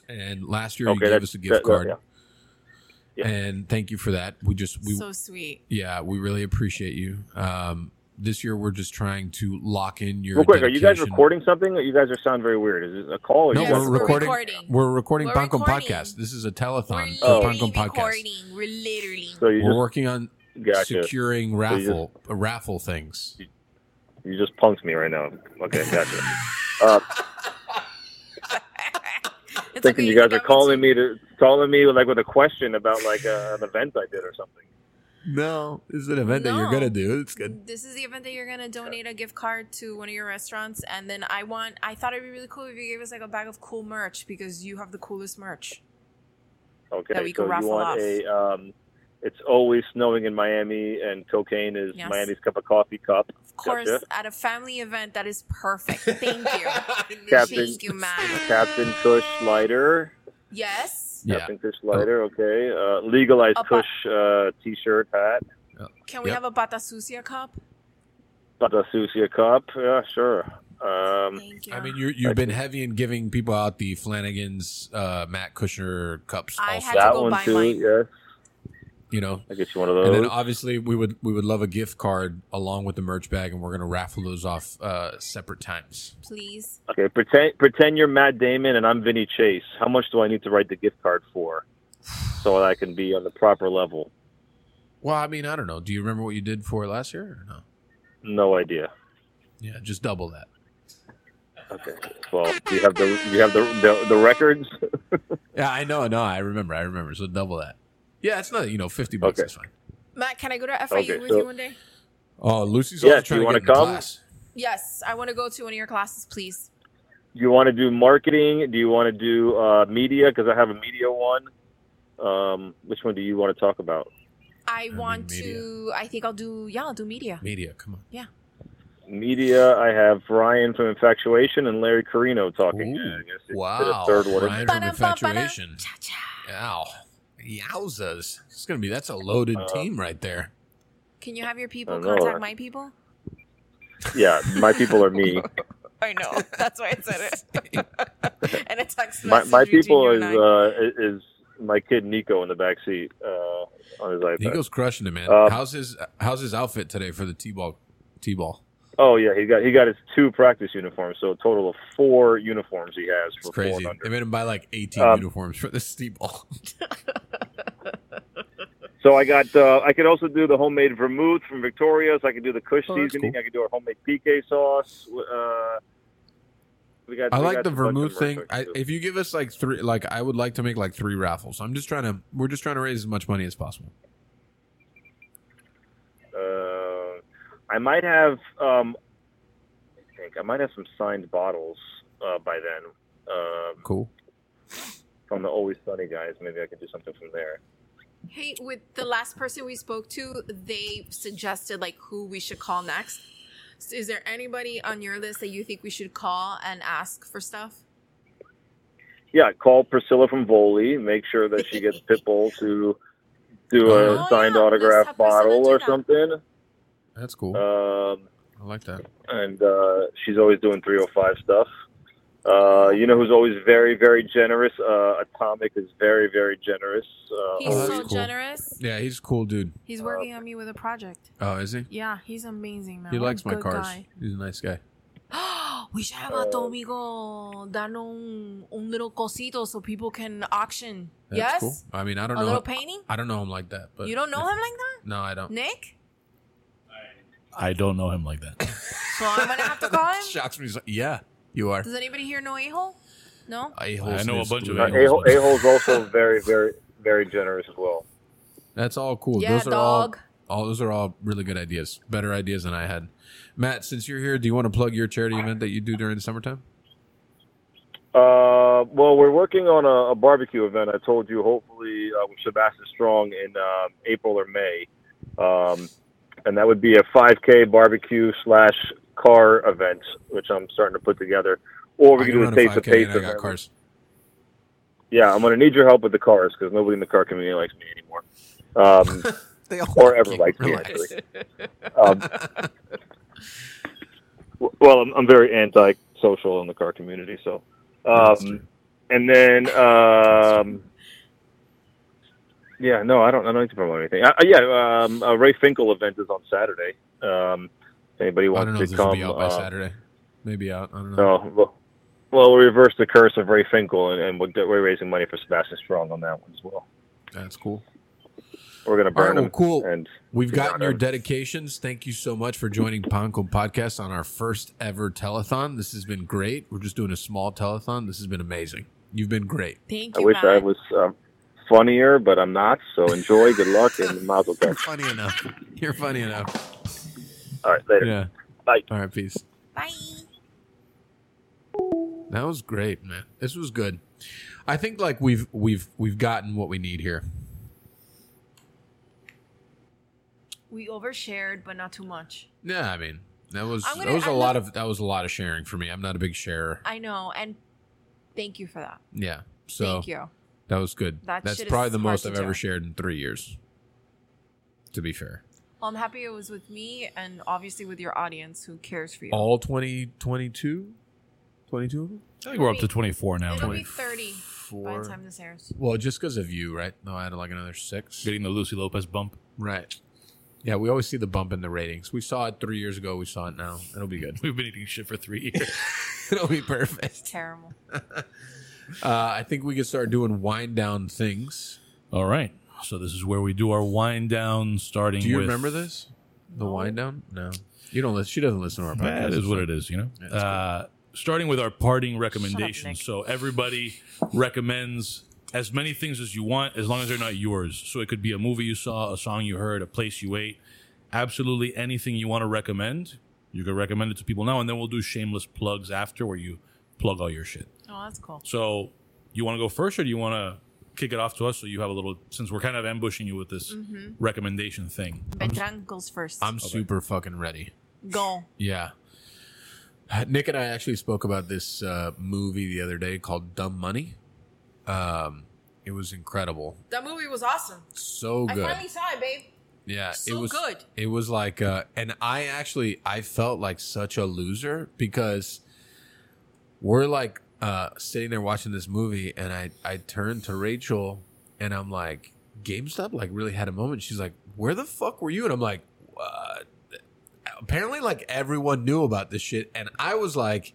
And last year you gave us a gift that- card. yeah. Yeah. And thank you for that. We just we so sweet. yeah, we really appreciate you. Um, this year we're just trying to lock in your Real quick, are you guys recording something? You guys are sound very weird. Is it a call? Or No, you Yes, we're we're recording. recording. We're recording We're Pan Con podcast. This is a telethon We're for literally Pan Con podcast. We're literally. So you We're just working on gotcha. securing you raffle uh, raffle things. You just punked me right now. Okay, gotcha. Uh, thinking okay, you guys are calling me to calling me like with a question about like uh, an event I did or something. No, this is an event that you're gonna do. It's good. This is the event that you're gonna donate a gift card to one of your restaurants, and then I want. I thought it'd be really cool if you gave us like a bag of cool merch because you have the coolest merch. Okay, That we so can you want off. a um, it's always snowing in Miami and cocaine is Yes. Miami's cup of coffee cup. Of course, Gotcha. at a family event, that is perfect. Thank you. Captain Thank you, Matt. Captain Kush lighter. Yes. Yeah. Captain Kush lighter. Okay. Uh, legalized Up- Kush uh, t-shirt hat. Can we Yep. have a Bata Sucia cup? Bata Sucia cup. Yeah, sure. Um, Thank you. I mean, you're, you've been heavy in giving people out the Flanagan's uh, Matt Kushner cups. I also, had to that go buy too. mine. Yes, you know. I get you one of those. And then obviously we would we would love a gift card along with the merch bag, and we're gonna raffle those off uh, separate times. please. Okay, pretend pretend you're Matt Damon and I'm Vinny Chase. How much do I need to write the gift card for, so that I can be on the proper level? Well, I mean, I don't know. Do you remember what you did for last year? Or no. No idea. Yeah, just double that. Okay. Well, do you have the do you have the the, the records? Yeah, I know. No, I remember. I remember. So double that. Yeah, it's not. You know, fifty bucks Okay. is fine. Matt, can I go to FIU Okay, with so- you one day? Oh, Lucy's Yeah, also trying you to wanna get in come? class. Yes, I want to go to one of your classes, please. Do you want to do marketing? Do you want to do uh, media? Because I have a media one. Um, which one do you want to talk about? I mean, want media. to. I think I'll do. Yeah, I'll do media. Media, come on. Yeah. Media, I have Ryan from Infatuation and Larry Carino talking. Ooh, I guess it's wow. A third one. Ryan from Ba-dum-bum-ba-dum. Infatuation. Cha-cha. Ow. Yowzas. It's gonna be that's a loaded Uh, team right there. Can you have your people I know, contact my people? Yeah, my people are me. I know. That's why I said it. and a text my message my between people is uh, is my kid Nico in the back seat uh, on his iPad. Nico's crushing it, man. Um, how's his How's his outfit today for the T-ball? T-ball. Oh yeah, he got he got his two practice uniforms, so a total of four uniforms he has It's crazy. 400. They made him buy like 18 Um, uniforms for this T-ball. So I got uh, I could also do the homemade vermouth from Victoria's. I could do the Kush Oh, seasoning. cool. I could do our homemade PK sauce. Uh, we got. I like the some bunch of vermouth thing. I I, can do. if you give us like three, like I would like to make like three raffles. I'm just trying to. We're just trying to raise as much money as possible. Uh, I might have. Um, I think I might have some signed bottles uh, by then um, Cool. from the Always Sunny guys. Maybe I could do something from there. Hey, with the last person we spoke to, they suggested like who we should call next. So is there anybody on your list that you think we should call and ask for stuff? Yeah, call Priscilla from Voley. Make sure that she gets Pitbull to do a Oh, signed yeah. Autograph bottle or that. something. That's cool. Um, I like that. and uh, she's always doing 305 stuff. Uh, you know who's always very, very generous? Uh, Atomic is very, very generous. Uh, He's Oh, always- so cool. generous. Yeah, he's a cool dude. He's working on me with a project. Oh, is he? Yeah, he's amazing, man. He likes my good cars. guy. He's a nice guy. we should have a Domingo darnos un, un little cosito so people can auction. That's yes? cool. I mean, I don't A know. little painting? I don't know him like that, but You don't know if- him like that? No, I don't. Nick? I don't know him like that. So I'm gonna have to call him? Shocks me. He's like, Yeah, you are. Does anybody here know a-hole? No? A-holes I know a is bunch of cool. A-holes. A-hole, A-hole's also very, very, very generous as well. That's all cool. Yeah, those are dog. all, all those are all really good ideas. Better ideas than I had. Matt, since you're here, do you want to plug your charity event that you do during the summertime? Uh, well, we're working on a, a barbecue event. I told you, hopefully, uh, with Sebastian Strong in uh, April or May, um, and that would be a 5K barbecue slash car event, which I'm starting to put together. Or we I can do a taste of 5K pace I got cars. Yeah, I'm going to need your help with the cars because nobody in the car community likes me anymore. Um, They all or ever like liked you. me, actually. Um, well, I'm, I'm very anti-social in the car community, so. Um, and then, um, yeah, no, I don't. I don't need to promote anything. Uh, yeah, um, a Ray Finkel event is on Saturday. Um, if anybody I wants don't know to if this will come, be out by uh, Saturday. Maybe out. I don't know. no, well, well, we'll reverse the curse of Ray Finkel, and, and we'll get, we're raising money for Sebastian Strong on that one as well. That's cool. We're gonna All burn right, well, cool. And We've Yeah, gotten your dedications. Thank you so much for joining Pan Con Podcast on our first ever telethon. This has been great. We're just doing a small telethon. This has been amazing. You've been great. Thank you. I wish Matt. I was uh, funnier, but I'm not. So enjoy. Good luck, and mazel You're tov. funny enough. You're funny enough. All right, later. Yeah. Bye. All right, peace. Bye. That was great, man. This was good. I think like we've we've we've gotten what we need here. We overshared, but not too much. Yeah, I mean that was gonna- that was a I'm lot gonna- of that was a lot of sharing for me. I'm not a big sharer. I know, and thank you for that. Yeah, so Thank you. That was good. That That's shit probably the hard most to I've do. ever shared in three years. To be fair, Well, I'm happy it was with me and obviously with your audience who cares for you. all 20, 22? 22 of them. I think we're up to 24 now. It'll 20. be 30 by the time this airs. Well, just because of you, right? No, I had like another six. Getting the Lucy Lopez bump. Right. Yeah, we always see the bump in the ratings. We saw it three years ago. We saw it now. It'll be good. We've been eating shit for three years. It'll be perfect. It's Terrible. Uh, I think we can start doing wind down things. All right. So this is where we do our wind down, starting Do you with. remember this? The wind down? No. You don't listen. She doesn't listen to our podcast. That is what it is, you know. that's uh, starting with our parting recommendations. Nick. so everybody recommends as many things as you want, as long as they're not yours. So it could be a movie you saw, a song you heard, a place you ate. Absolutely anything you want to recommend, you can recommend it to people now, and then we'll do shameless plugs after, where you plug all your shit. Oh, that's cool. So you want to go first, or do you want to kick it off to us so you have a little? Since we're kind of ambushing you with this recommendation thing. Beltran goes first. I'm super fucking ready. Go. Yeah. Nick and I actually spoke about this uh, movie the other day called Dumb Money. Um, it was incredible, That movie was awesome. so I good. finally saw it, babe. Yeah, So it was good. It was like, uh, and I actually I felt like such a loser because we're like uh, sitting there watching this movie, and I I turned to Rachel and I'm like, GameStop like really had a moment. She's like, where the fuck were you? And I'm like, what? Apparently, like everyone knew about this shit, and I was like,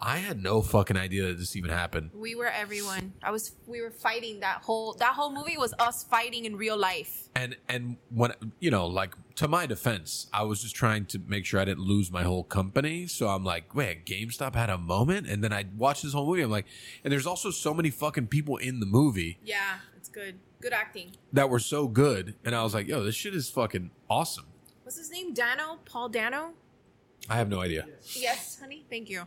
I had no fucking idea that this even happened. We were everyone. I was. We were fighting that whole. That whole movie was us fighting in real life. and and when you know like to my defense i was just trying to make sure i didn't lose my whole company so i'm like wait gamestop had a moment and then i watched this whole movie i'm like and there's also so many fucking people in the movie Yeah, it's good. Good acting. that were so good and i was like yo this shit is fucking awesome What's his name? Dano? Paul Dano? I have no idea Yes, honey. Thank you.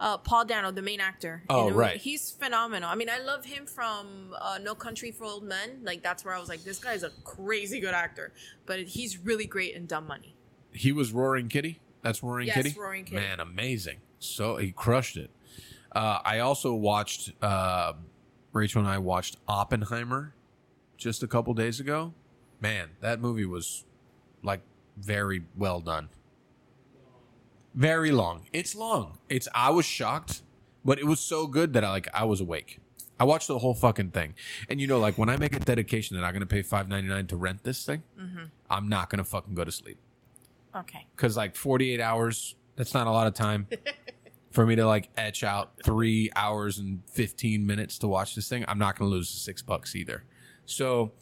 Uh, Paul Dano, the main actor. Oh, the movie. right. He's phenomenal. I mean, I love him from uh, No Country for Old Men. Like that's where I was like, this guy's a crazy good actor. But he's really great in Dumb Money. he was roaring kitty that's roaring Yes, kitty Roaring Kitty. man amazing so he crushed it uh, i also watched uh, rachel and i watched oppenheimer just a couple days ago man that movie was like very well done very long. It's long. It's i was shocked but it was so good that i like i was awake. I watched the whole fucking thing. And you know like when i make a dedication that i'm gonna pay 5.99 to rent this thing i'm not gonna fucking go to sleep. Okay. because like 48 hours that's not a lot of time for me to like etch out three hours and 15 minutes to watch this thing. I'm not going to lose the six bucks either. So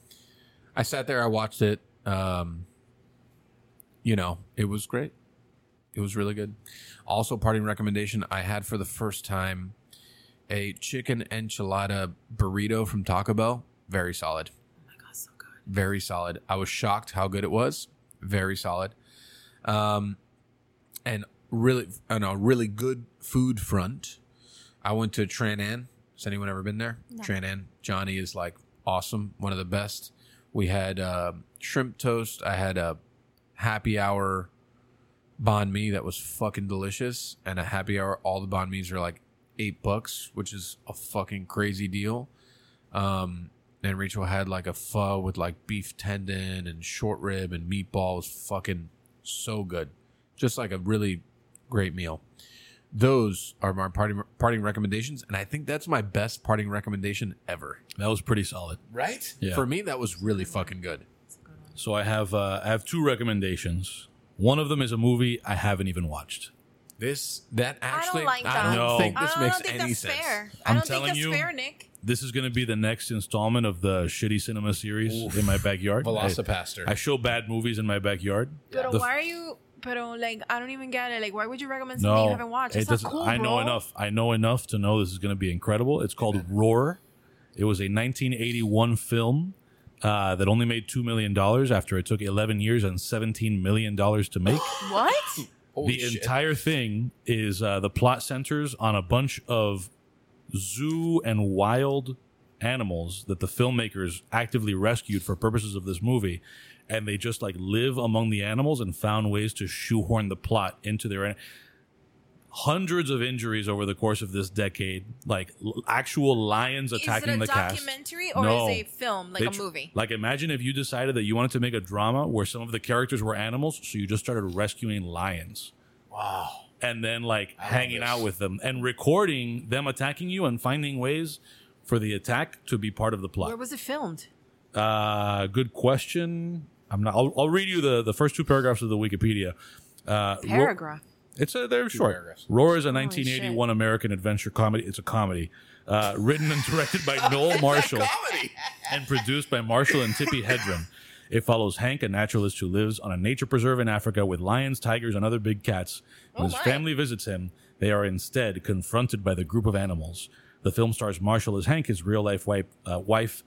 i sat there i watched it um you know it was great it was really good also parting recommendation i had for the first time a chicken enchilada burrito from taco bell very solid Oh my god, so good. very solid. I was shocked how good it was. Very solid. Um, and really, on a really good food front, I went to Tran An. Has anyone ever been there? Tran An. Johnny is like awesome. One of the best. We had uh, shrimp toast. I had a happy hour banh mi that was fucking delicious. And a happy hour, all the banh mi's are like eight bucks, which is a fucking crazy deal. Um, and Rachel had like a pho with like beef tendon and short rib and meatballs. Fucking so good. Just like a really great meal. Those are my parting, parting recommendations. And I think that's my best parting recommendation ever. That was pretty solid. Right? Yeah. For me, that was really fucking good. So I have uh, I have two recommendations. One of them is a movie I haven't even watched. This, that actually, like I don't No. think this I don't makes think any that's sense. fair. I I'm don't think telling that's you- fair, Nick. This is going to be the next installment of the shitty cinema series in my backyard. I, VelociPastor. I show bad movies in my backyard. But The- why are you? But like, I don't even get it. Like, why would you recommend something no, you haven't watched? It's not doesn't- cool, I know bro. enough. I know enough to know this is going to be incredible. It's called Roar. It was a 1981 film uh, that only made two million dollars after it took 11 years and 17 million dollars to make. What? Holy the shit. entire thing is uh, the plot centers on a bunch of zoo and wild animals that the filmmakers actively rescued for purposes of this movie and they just like live among the animals and found ways to shoehorn the plot into their hundreds of injuries over the course of this decade like l- actual lions attacking is it a the cast documentary or No. is it a film, like They a tr- movie? Like, imagine if you decided that you wanted to make a drama where some of the characters were animals, so you just started rescuing lions. Wow. And then, like, hanging out with them and recording them attacking you and finding ways for the attack to be part of the plot. Where was it filmed? Uh, good question. I'm not. I'll, I'll read you the, the first two paragraphs of the Wikipedia. Uh, Ro- Paragraph. It's a they're short. paragraphs. Roar is a 1981 American adventure comedy. It's a comedy, uh, written and directed by Noel Marshall and produced by Marshall and Tippi Hedren. It follows Hank, a naturalist who lives on a nature preserve in Africa with lions, tigers, and other big cats. When Oh his family visits him, they are instead confronted by the group of animals. The film stars Marshall as Hank, his real life wife, uh, wife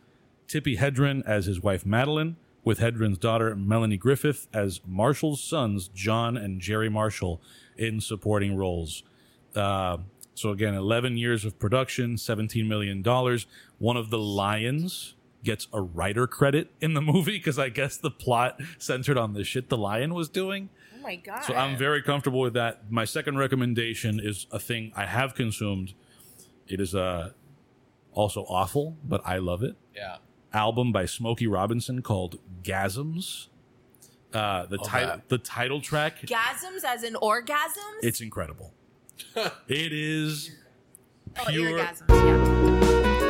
Tippi Hedren as his wife Madeline, with Hedren's daughter Melanie Griffith as Marshall's sons John and Jerry Marshall in supporting roles. Uh, so again, 11 years of production, 17 million dollars. One of the lions gets a writer credit in the movie because I guess the plot centered on the shit the lion was doing. Oh my god. So I'm very comfortable with that. My second recommendation is a thing I have consumed. It is uh, also awful, but I love it. Yeah. Album by Smokey Robinson called Gasms. Uh, the title the title track Gasms as in orgasms? it's incredible. it is oh, pure- orgasms,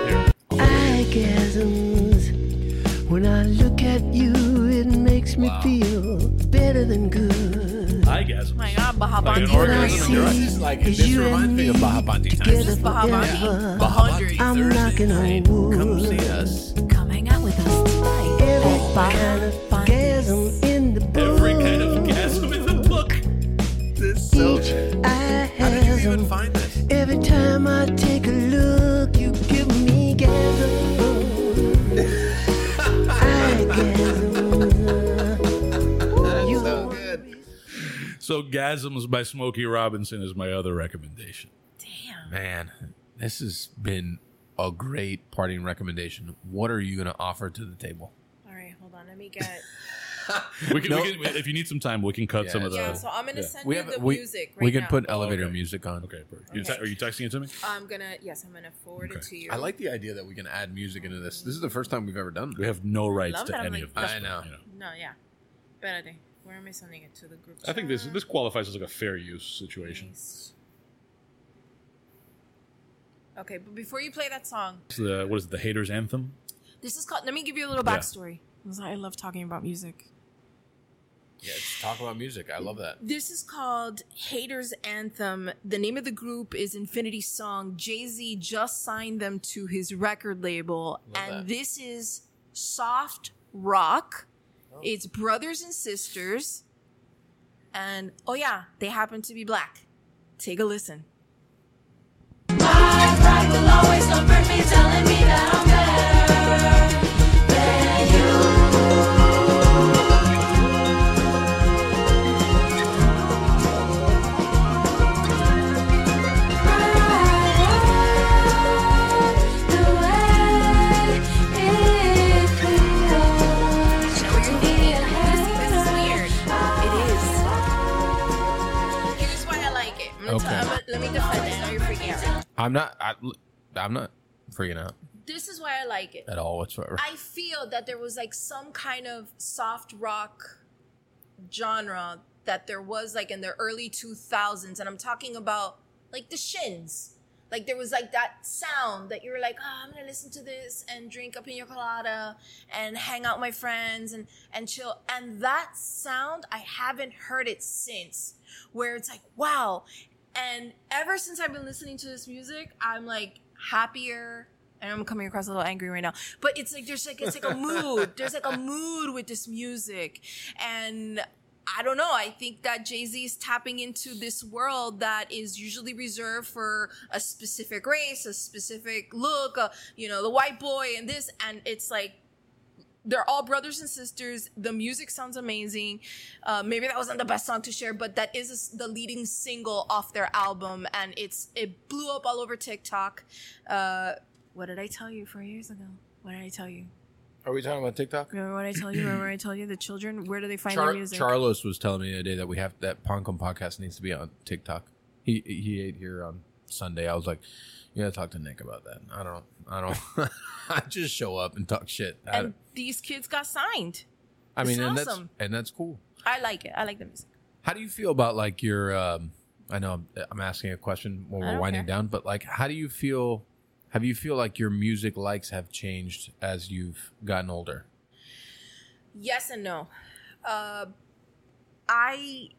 yeah. orgasms. When I look at you, it makes me feel better than good. orgasm. Oh my god, Baha Like an orgasm, you're right. This is like this you reminds me of me Baja Banti times. This is Baha Banti. forever. Bahadri. I'm Thursday knocking on wood. Come see us. Come hang out with us tonight. Every Baha kind of This so. I How did you even hasm. find this? Every time I take a look, you give me gasm. I gasm. You So good. So Gasms by Smokey Robinson is my other recommendation. Damn. Man, this has been a great parting recommendation. What are you going to offer to the table? All right, hold on. Let me get. We can, No. we can if you need some time, we can cut Yeah, some of the. Yeah, so I'm gonna yeah. send We you have the we, music right we can now. put oh, elevator okay. music on. Okay, perfect. Okay. te- are you texting it to me? I'm gonna. Yes, I'm gonna forward it to you. I like the idea that we can add music into this. This is the first time we've ever done We have no rights to any like, of this. I know. you No, yeah. Espérate. Where am I sending it to the group? I think this this qualifies as like a fair use situation. Paste. Okay, but before you play that song, It's the what is it? The haters anthem. this is called. Let me give you a little Yeah. I love talking about music. Yeah, just talk about music. I love that. This is called Haters Anthem. The name of the group is Infinity Song. Jay Z just signed them to his record label, and that. this is soft rock. Oh. It's brothers and sisters, and oh yeah, they happen to be black. Take a listen. My pride will always comfort me, telling me that I'm better I'm not. I, I'm not freaking out This is why I like it. at all whatsoever. I feel that there was like some kind of soft rock genre that there was like in the early 2000s and I'm talking about like the Shins. Like there was like that sound that you were like, "Oh, I'm going to listen to this and drink a pina colada and hang out with my friends and and chill." And that sound, I haven't heard it since where it's like, "Wow." And ever since I've been listening to this music, I'm like happier, and I'm coming across a little angry right now, but it's like there's like it's like a mood. There's like a mood with this music, and I don't know. I think that Jay Z is tapping into this world that is usually reserved for a specific race, a specific look, uh, you know, the white boy and this, and it's like they're all brothers and sisters. The music sounds amazing. Uh, maybe that wasn't the best song to share, but that is the leading single off their album, and it's it blew up all over TikTok. Uh, what did I tell you four years ago? What did I tell you? Are we talking about TikTok? Remember what I told you? Remember I told you the children? Where do they find Char- their music? Charlos was telling me the other day that we have that Pan Con podcast needs to be on TikTok. He he ate here on Sunday. I was like, you gotta talk to Nick about that. I don't. I don't. I just show up and talk shit. And these kids got signed. I mean, it's and awesome. that's and that's cool. I like it. I like the music. How do you feel about like your? Um, I know I'm, I'm asking a question when we're winding care. down, but like, how do you feel? Have you feel like your music likes have changed as you've gotten older? Yes and no. Uh, I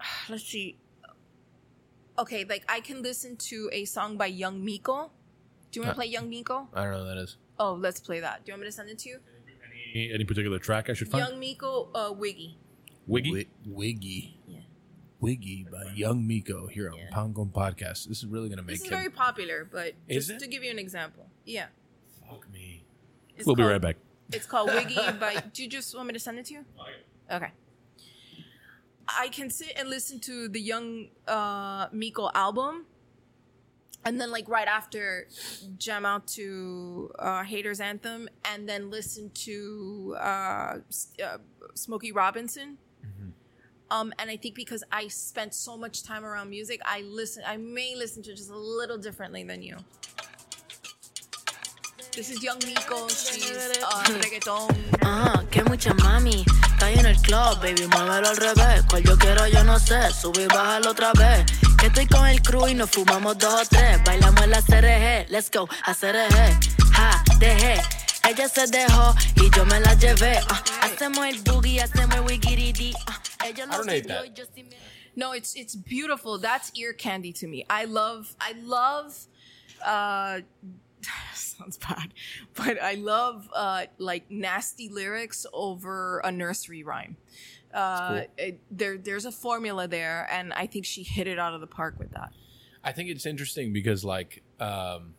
let's see. Okay, like I can listen to a song by Young Miko. Do you want Uh, to play Young Miko? I don't know what that is. Oh, let's play that. Do you want me to send it to you? Any, any particular track I should find? Young Miko, uh, Wiggy. Wiggy. Wi- Wiggy. Yeah. Wiggy by Young Miko here on Yeah. Pan Con Podcast. This is really gonna make This is him. very popular, but Is just it? to give you an example, yeah. Fuck me. It's we'll be called- right back. It's called Wiggy by. Do you just want me to send it to you? Okay. I can sit and listen to the Young uh, Miko album, and then like right after, jam out to uh, Haters Anthem, and then listen to uh, uh, Smokey Robinson Um, and I think because I spent so much time around music, I listen. I may listen to it just a little differently than you. This is Young Miko. She's uh, reggaeton. Ah, que mucha mami. Está ahí en el club, baby, muévelo al revés. Cual yo quiero, yo no sé. Sube y bájalo otra vez. Que estoy con el crew y nos fumamos dos o tres. Bailamos en la CRG. Let's go, a CRG. Ja, dejé. Ella se dejó y yo me la llevé. Ah, hacemos el boogie, hacemos el wiggity ah, Ella siguió that. y yo sí me- No, it's it's beautiful. That's ear candy to me. I love I love uh sounds bad, but I love uh like nasty lyrics over a nursery rhyme. Uh it, there there's a formula there and I think she hit it out of the park with that. I think it's interesting because like um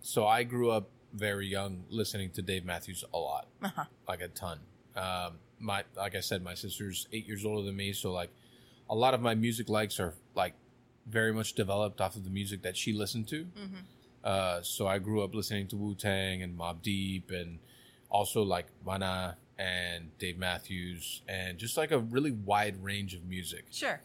so I grew up very young listening to Dave Matthews a lot. Uh-huh. Like a ton. Um my like I said my sister's 8 years older than me so like a lot of my music likes are like very much developed off of the music that she listened to. Uh so I grew up listening to Wu-Tang and Mobb Deep and also like Mana and Dave Matthews and just like a really wide range of music Sure.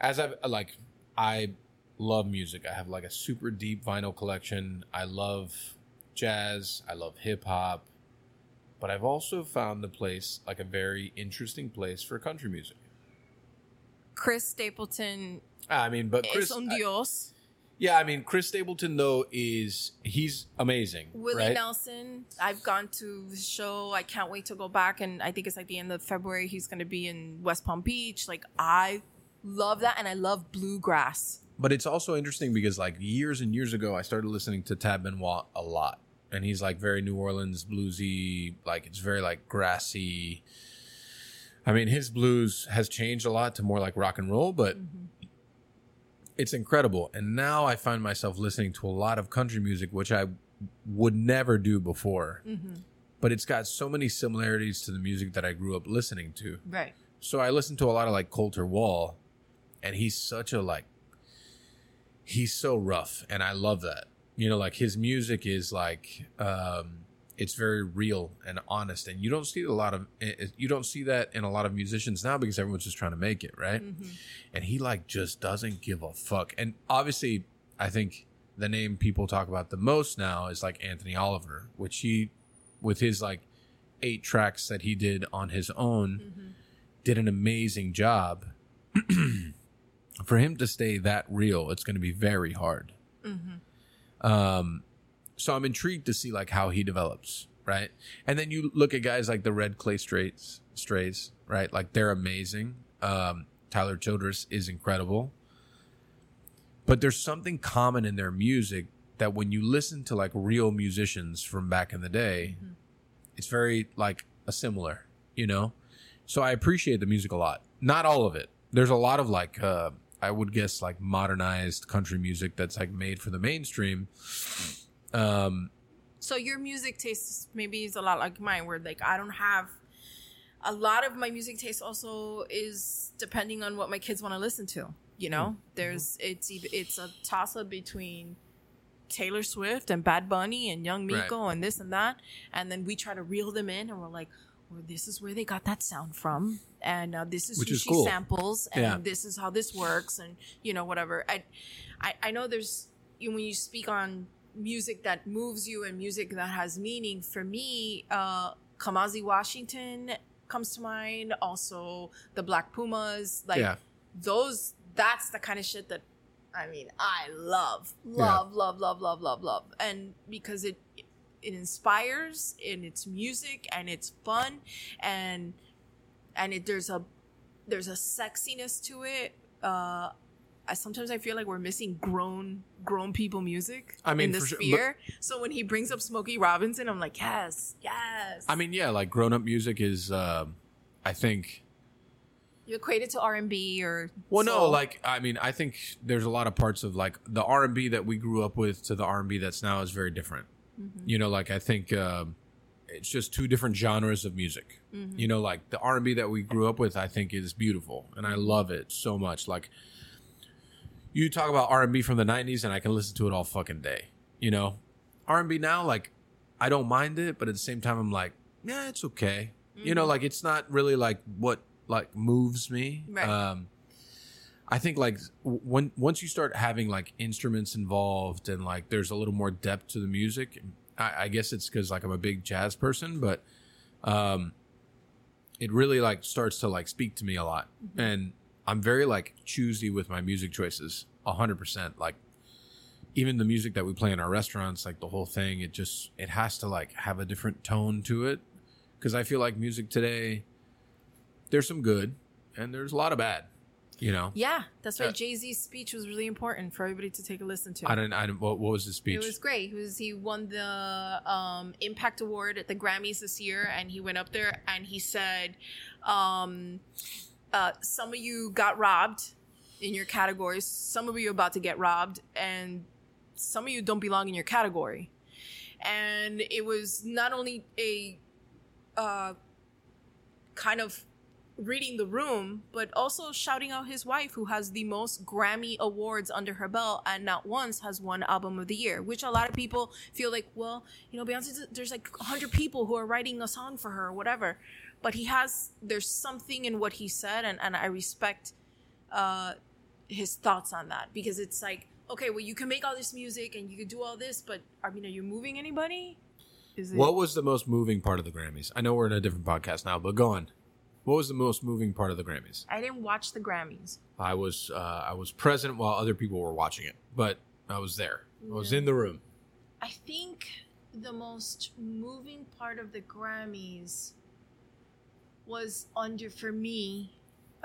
as I like, I love music. I have like a super deep vinyl collection. I love jazz. I love hip hop, but I've also found the place like a very interesting place for country music. Chris Stapleton I mean, but Chris, es un I- dios. Yeah, I mean, Chris Stapleton though is he's amazing. Willie right? Nelson. I've gone to his show. I can't wait to go back. And I think it's like the end of February. He's going to be in West Palm Beach. Like, I love that. And I love bluegrass. But it's also interesting because like years and years ago, I started listening to Tab Benoit a lot, and he's like very New Orleans bluesy. Like it's very like grassy. I mean, his blues has changed a lot to more like rock and roll, but mm-hmm. It's incredible. And now I find myself listening to a lot of country music, which I would never do before. But it's got so many similarities to the music that I grew up listening to. Right. So I listen to a lot of like Colter Wall, and he's such a like he's so rough, and I love that. You know, like his music is like um it's very real and honest, and you don't see a lot of eh, eh, you don't see that in a lot of musicians now because everyone's just trying to make it right. And he like just doesn't give a fuck. And obviously, I think the name people talk about the most now is like Anthony Oliver, which he with his like eight tracks that he did on his own did an amazing job. For him to stay that real, it's going to be very hard. Um, so I'm intrigued to see like how he develops, right? And then you look at guys like the Red Clay Straits, Strays, right? Like they're amazing. Um, Tyler Childers is incredible, but there's something common in their music that when you listen to like real musicians from back in the day, it's very like a similar, you know. So I appreciate the music a lot. Not all of it. There's a lot of like uh I would guess like modernized country music that's like made for the mainstream. Um So your music taste maybe is a lot like mine, where like I don't have a lot of my music taste. Also, is depending on what my kids want to listen to. You know, there's it's it's a toss up between Taylor Swift and Bad Bunny and Young Miko and this and that, and then we try to reel them in, and we're like, well, this is where they got that sound from, and uh, this is Which who is she cool. samples, and Yeah. this is how this works, and you know whatever. I, I, I know there's you know, when you speak on music that moves you and music that has meaning. For me, uh, Kamasi Washington comes to mind. Also, the Black Pumas, like Yeah. those. That's the kind of shit that I mean, I love, love, love, love, love, love, love, and because it it inspires in its music and it's fun and and it there's a there's a sexiness to it. Uh, I, sometimes I feel like we're missing grown grown people music. I mean, in the for sure, but- sphere. so when he brings up Smokey Robinson, I'm like, yes, yes. I mean, yeah, like grown up music is um I think you equate it to R and B or Well, no, like I mean, I think there's a lot of parts of like the R and B that we grew up with to the R and B that's now is very different. You know, like I think um, it's just two different genres of music. You know, like the R and B that we grew up with, I think is beautiful, and I love it so much. Like you talk about R and B from the '90s, and I can listen to it all fucking day. You know, R and B now, like I don't mind it, but at the same time, I'm like, yeah, it's okay. You know, like it's not really like what like moves me. Right. Um, I think like when once you start having like instruments involved and like there's a little more depth to the music. I, I guess it's because like I'm a big jazz person, but um, it really like starts to like speak to me a lot, and I'm very like choosy with my music choices. A hundred percent. Like even the music that we play in our restaurants, like the whole thing, it just it has to like have a different tone to it. Because I feel like music today, there's some good and there's a lot of bad. You know, Yeah, that's why Uh, Jay Z's speech was really important for everybody to take a listen to. I don't. I don't. What, what was the speech? It was great. He was he won the um, Impact Award at the Grammys this year, and he went up there and he said, um, uh, "Some of you got robbed in your categories. Some of you are about to get robbed, and some of you don't belong in your category." And it was not only a uh, kind of reading the room, but also shouting out his wife, who has the most Grammy awards under her belt and not once has won Album of the Year, which a lot of people feel like, well, you know, Beyonce, there's like 100 people who are writing a song for her or whatever. But he has, there's something in what he said, and, and I respect uh, his thoughts on that because it's like, okay, well, you can make all this music and you can do all this, but I mean, are you moving anybody? Is it? What was the most moving part of the Grammys? I know we're in a different podcast now, but go on. What was the most moving part of the Grammys? I didn't watch the Grammys. I was uh, I was present while other people were watching it, but I was there. I was in the room. I think the most moving part of the Grammys was under for me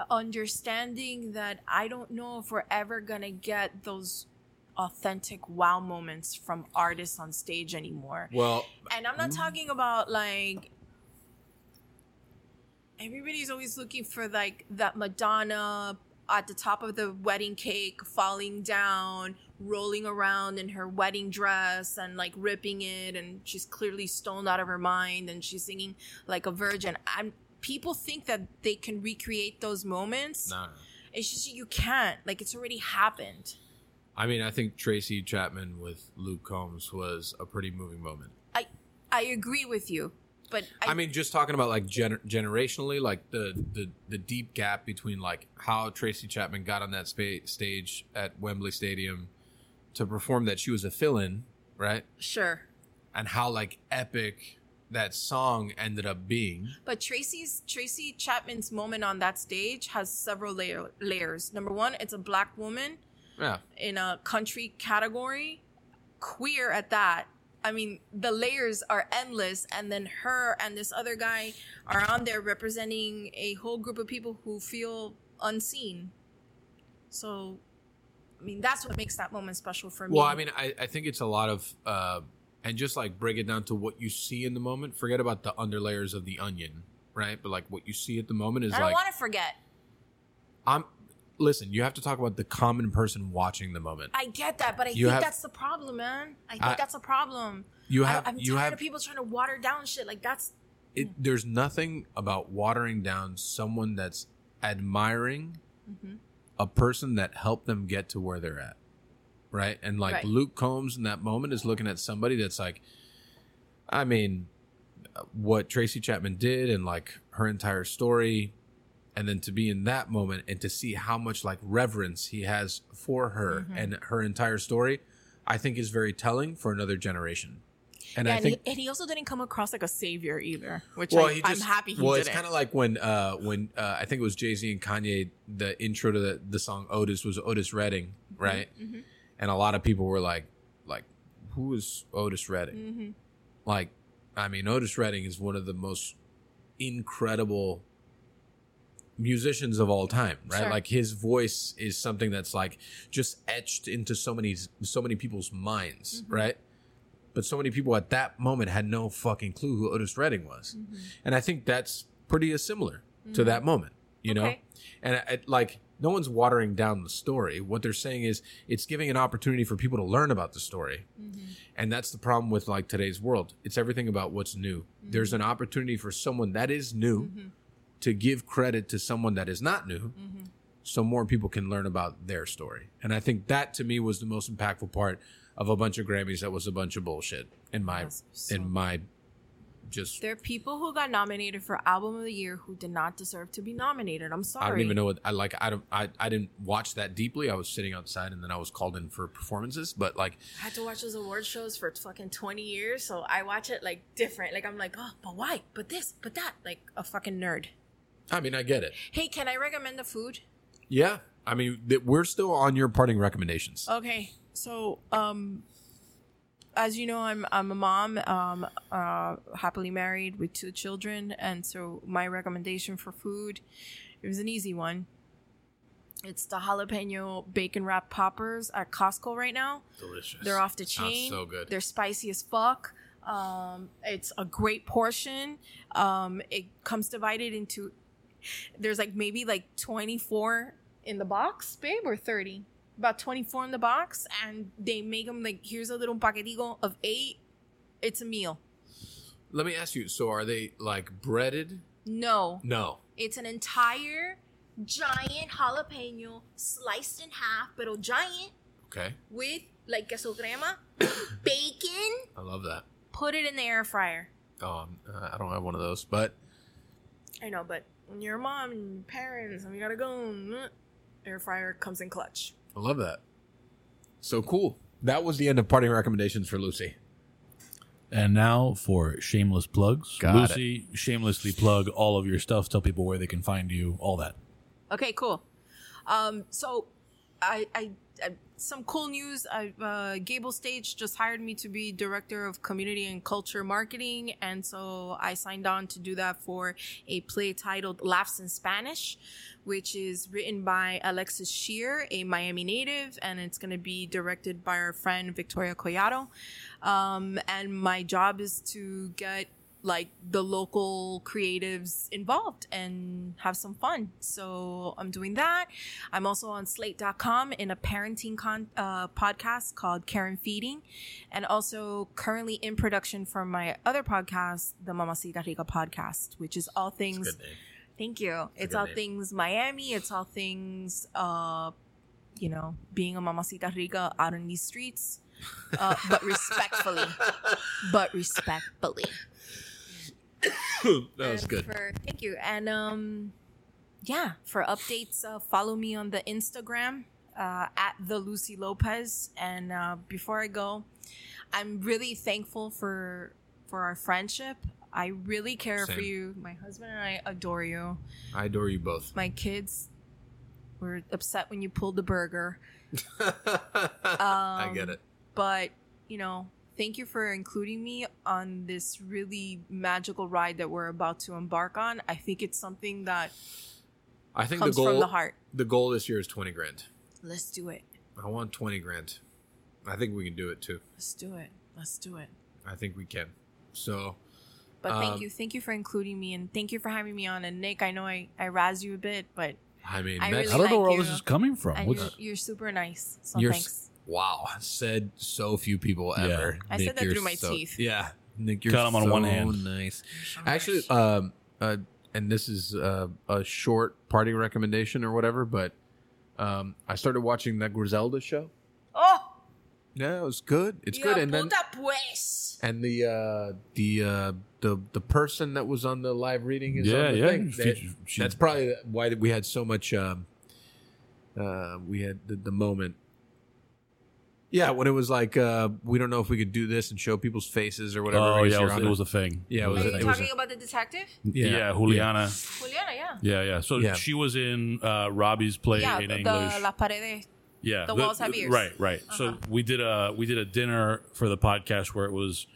understanding that I don't know if we're ever going to get those authentic wow moments from artists on stage anymore. Well, And I'm not talking about like everybody's always looking for like that Madonna at the top of the wedding cake falling down, rolling around in her wedding dress and like ripping it and she's clearly stoned out of her mind and she's singing like a virgin. I'm people think that they can recreate those moments. no, no. It's just you can't. Like it's already happened. I mean, I think Tracy Chapman with Luke Combs was a pretty moving moment. I I agree with you. But I, mean, just talking about like gener- generationally, like the, the the deep gap between like how Tracy Chapman got on that spa- stage at Wembley Stadium to perform that she was a fill-in, right? sure. And how like epic that song ended up being. But Tracy's Tracy Chapman's moment on that stage has several layer, layers. Number one, it's a black woman Yeah, in a country category, queer at that. I mean, the layers are endless, and then her and this other guy are on there representing a whole group of people who feel unseen. So, I mean, that's what makes that moment special for me. Well, I mean, I, I think it's a lot of, uh, and just like break it down to what you see in the moment. Forget about the underlayers of the onion, right? But like what you see at the moment is like. I don't like, want to forget. I'm. Listen, you have to talk about the common person watching the moment. I get that, but I You think have- that's the problem, man. I think I- that's a problem. You have, I'm you tired have. of people trying to water down shit. Like that's It, there's nothing about watering down someone that's admiring Mm-hmm. a person that helped them get to where they're at, right? And like Right. Luke Combs in that moment is looking at somebody that's like, I mean, what Tracy Chapman did and like her entire story, and then to be in that moment and to see how much like reverence he has for her Mm-hmm. and her entire story, I think is very telling for another generation. And yeah, I and, think he, and he also didn't come across like a savior either, which well, I, he I'm happy he well, didn't. it's kind of like when uh when uh I think it was Jay Z and Kanye. The intro to the the song Otis was Otis Redding, Mm-hmm, right? And a lot of people were like, like, who is Otis Redding? Mm-hmm. Like, I mean, Otis Redding is one of the most incredible musicians of all time, right? Sure. Like his voice is something that's like just etched into so many so many people's minds, Mm-hmm. right? But so many people at that moment had no fucking clue who Otis Redding was, Mm-hmm. and I think that's pretty similar to that moment, you know. And I, I- like, no one's watering down the story. What they're saying is it's giving an opportunity for people to learn about the story, mm-hmm. and that's the problem with like today's world. It's everything about what's new. There's mm-hmm. an opportunity for someone that is new mm-hmm. to give credit to someone that is not new so more people can learn about their story and i think that to me was the most impactful part of a bunch of grammys that was a bunch of bullshit in my so- in my just There are people who got nominated for album of the year who did not deserve to be nominated. I'm sorry. I don't even know what I like. I don't. I, I didn't watch that deeply. I was sitting outside, and then I was called in for performances. But like, I had to watch those award shows for fucking 20 years, so I watch it like different. Like I'm like, oh, but why? But this, but that. Like a fucking nerd. I mean, I get it. Hey, can I recommend the food? Yeah. I mean, th- we're still on your parting recommendations. Okay, so um, as you know, I'm I'm a mom, um, uh, happily married with two children, and so my recommendation for food, it was an easy one. It's the jalapeno bacon wrap poppers at Costco right now. Delicious. They're off the Sounds chain. so good. They're spicy as fuck. Um, it's a great portion. Um, it comes divided into. There's like maybe like 24 in the box, babe, or 30. About 24 in the box, and they make them like here's a little paquetico of eight. It's a meal. Let me ask you. So, are they like breaded? No, No. it's an entire giant jalapeno sliced in half, but a giant Okay. with like queso crema, bacon. I love that. Put it in the air fryer. Um, uh, I don't have one of those, but I know, but when you're mom and parents and we gotta go, mm, air fryer comes in clutch. I love that. So cool. That was the end of parting recommendations for Lucy. And now for shameless plugs. Got Lucy, shamelessly plug all of your stuff. Tell people where they can find you. All that. Okay, cool. Um, so I, I, I some cool news. I, uh, Gable Stage just hired me to be director of community and culture marketing, and so I signed on to do that for a play titled "Laughs in Spanish," which is written by Alexis Scheer, a Miami native, and it's going to be directed by our friend Victoria Collado. Um, and my job is to get like the local creatives involved and have some fun. So I'm doing that. I'm also on slate.com in a parenting con- uh, podcast called Care and Feeding and also currently in production for my other podcast, the Mamacita Rica podcast, which is all things. Thank you. It's good all name. things Miami. It's all things, uh, you know, being a Mamacita Rica out in these streets. Uh, but respectfully, but respectfully. that was good. For, thank you. And um, yeah, for updates, uh, follow me on the Instagram uh, at the Lucy Lopez. And uh, before I go, I'm really thankful for for our friendship. I really care for you. My husband and I adore you. I adore you both. My kids were upset when you pulled the burger. I get it. but you know thank you for including me on this really magical ride that we're about to embark on i think it's something that I think comes the goal from the heart the goal this year is twenty grand. let's do it I want twenty grand. I think we can do it too. let's do it let's do it I think we can. So but thank Um, you thank you for including me and thank you for having me on and nick i know i i razz you a bit but I mean, I that's, really I don't know like where all this is coming from. you're, you're super nice so you're thanks wow. Said so few people Yeah. ever. I said that through my so- teeth. Yeah, Nick, you're Cut 'em on so one hand. Nice. Actually, um, uh, and this is uh, a short party recommendation or whatever, but um, I started watching that Griselda show. oh Yeah, it was good. It's yeah, good, and then puta pues and the uh, the uh, the the person that was on the live reading is Yeah, on the yeah. thing. She- That- she- that's probably why we had so much. Um, uh, we had the, the moment. Yeah, when it was like uh, we don't know if we could do this and show people's faces or whatever. oh because yeah, it you're was, on it a- was a thing. Yeah, it are was you a- it was talking about the detective Yeah, Juliana. juliana yeah Yeah, yeah. So Yeah. she was in uh, Robbie's play yeah in the, English. las paredes yeah, the walls have ears. Right, right. So Uh-huh. we did a we did a dinner for the podcast where it was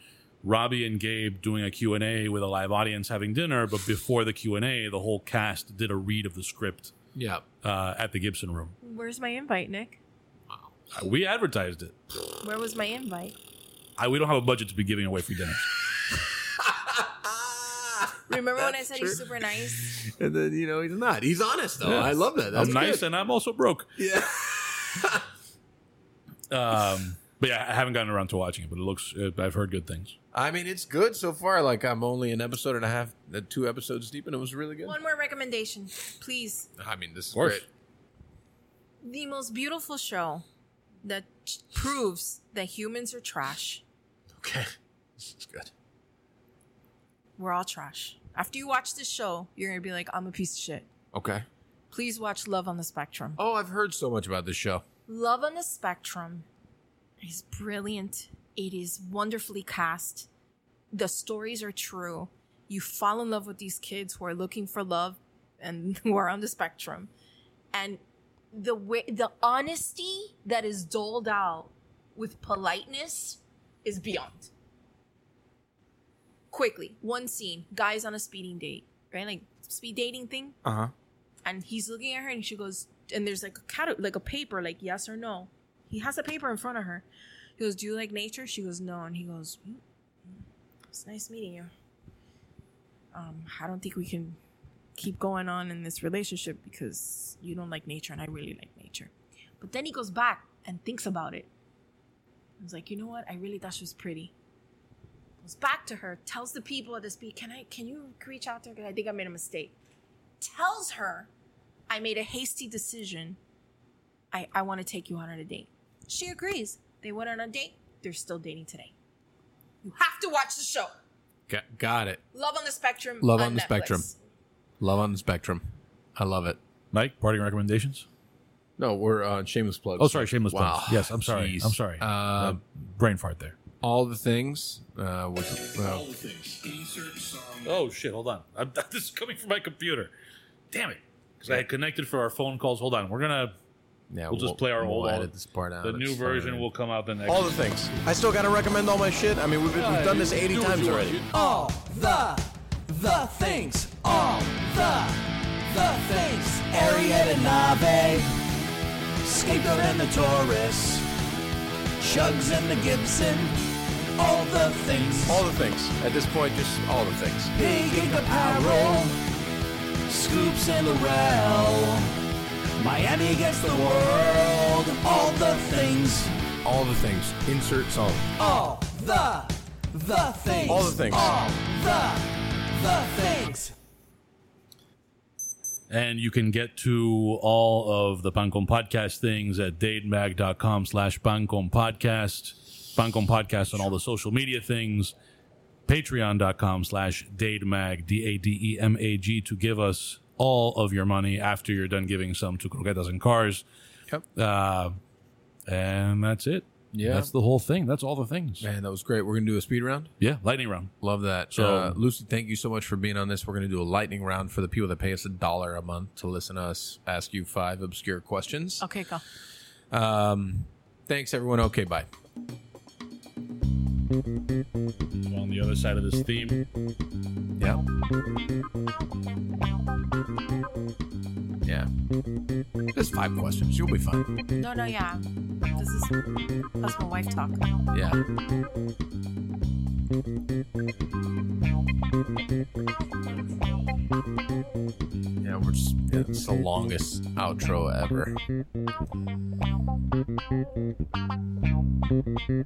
Robbie and Gabe doing a Q and A with a live audience having dinner, but before the Q and A, the whole cast did a read of the script Yeah, uh, at the Gibson Room. where's my invite nick We advertised it. where was my invite I, we don't have a budget to be giving away free dinners. Remember when I said he's super nice? and then you know he's not. He's honest though. Yeah. I love that. That's I'm nice good. and I'm also broke. Yeah. Um, but yeah, I haven't gotten around to watching it, but it looks. Uh, I've heard good things. I mean, it's good so far. Like I'm only an episode and a half, uh, two episodes deep, and it was really good. One more recommendation, please. I mean, this is great. The most beautiful show that proves that humans are trash. Okay, this is good. We're all trash. After you watch this show, you're gonna be like, I'm a piece of shit. Okay. Please watch Love on the Spectrum. Oh, I've heard so much about this show. Love on the Spectrum is brilliant. It is wonderfully cast. The stories are true. You fall in love with these kids who are looking for love and who are on the spectrum. And the way the honesty that is doled out with politeness is beyond. Quickly, one scene, guys on a speeding date, right? Like speed dating thing Uh huh. and he's looking at her and she goes and there's like a cat like a paper like yes or no he has a paper in front of her he goes do you like nature she goes no and he goes "Mm, mm, it's nice meeting you um i don't think we can keep going on in this relationship because you don't like nature and i really like nature but then he goes back and thinks about it he's like you know what i really thought she was pretty goes back to her tells the people at the speed can i can you reach out to her i think i made a mistake tells her, I made a hasty decision. I, I want to take you on a date. She agrees. They went on a date. They're still dating today. You have to watch the show. Got, got it. Love on the Spectrum. Love on the Netflix. Spectrum. Love on the spectrum. I love it. Mike, parting recommendations? No, we're on shameless plugs. Oh, sorry, shameless Wow. plugs. Yes, I'm sorry. Jeez. I'm sorry. Uh, Uh, brain fart there. all the things. Uh, which, well, Oh shit! Hold on. I'm, this is coming from my computer. Damn it! Because I had connected for our phone calls. Hold on. We're gonna. yeah, We'll just play our we'll old edit this part out. The It's new version fine. will come out the next. All the things. I still got to recommend all my shit. I mean, we've, we've done this 80 times already. All the, the things. All the, the things. Ariete Nave. Scapegoat and the Taurus. Chug's and the Gibson. All the things. All the things. At this point, just all the things. Big Ink Apparel. Scoops and Lorel. Miami against the world. All the things. All the things. Insert song. All the, the things. All the things. All the, the things. And you can get to all of the Pan Con podcast things at dademag.com slash Pan Con podcast. Pan Con podcast on all the social media things. Patreon.com slash Dademag, D-A-D-E-M-A-G, to give us all of your money after you're done giving some to Croquetas and Cars. Yep. Uh, and that's it. Yeah. That's the whole thing. That's all the things. Man, that was great. We're going to do a speed round. Yeah, lightning round. Love that. So- uh, Lucy, thank you so much for being on this. We're going to do a lightning round for the people that pay us a dollar a month to listen to us ask you five obscure questions. Okay, go. Um, thanks, everyone. Okay, bye. On the other side of this theme, Yeah. Yeah. Just five questions. You'll be fine. No, no, yeah. This is husband wife talk. Yeah. Yeah, we're just, it's the longest outro ever.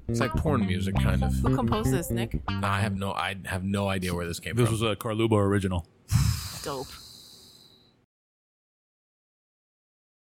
It's like porn music, kind of. Who composed this, Nick? I have no, I have no idea where this came from. this from. was a Carluba original. Dope.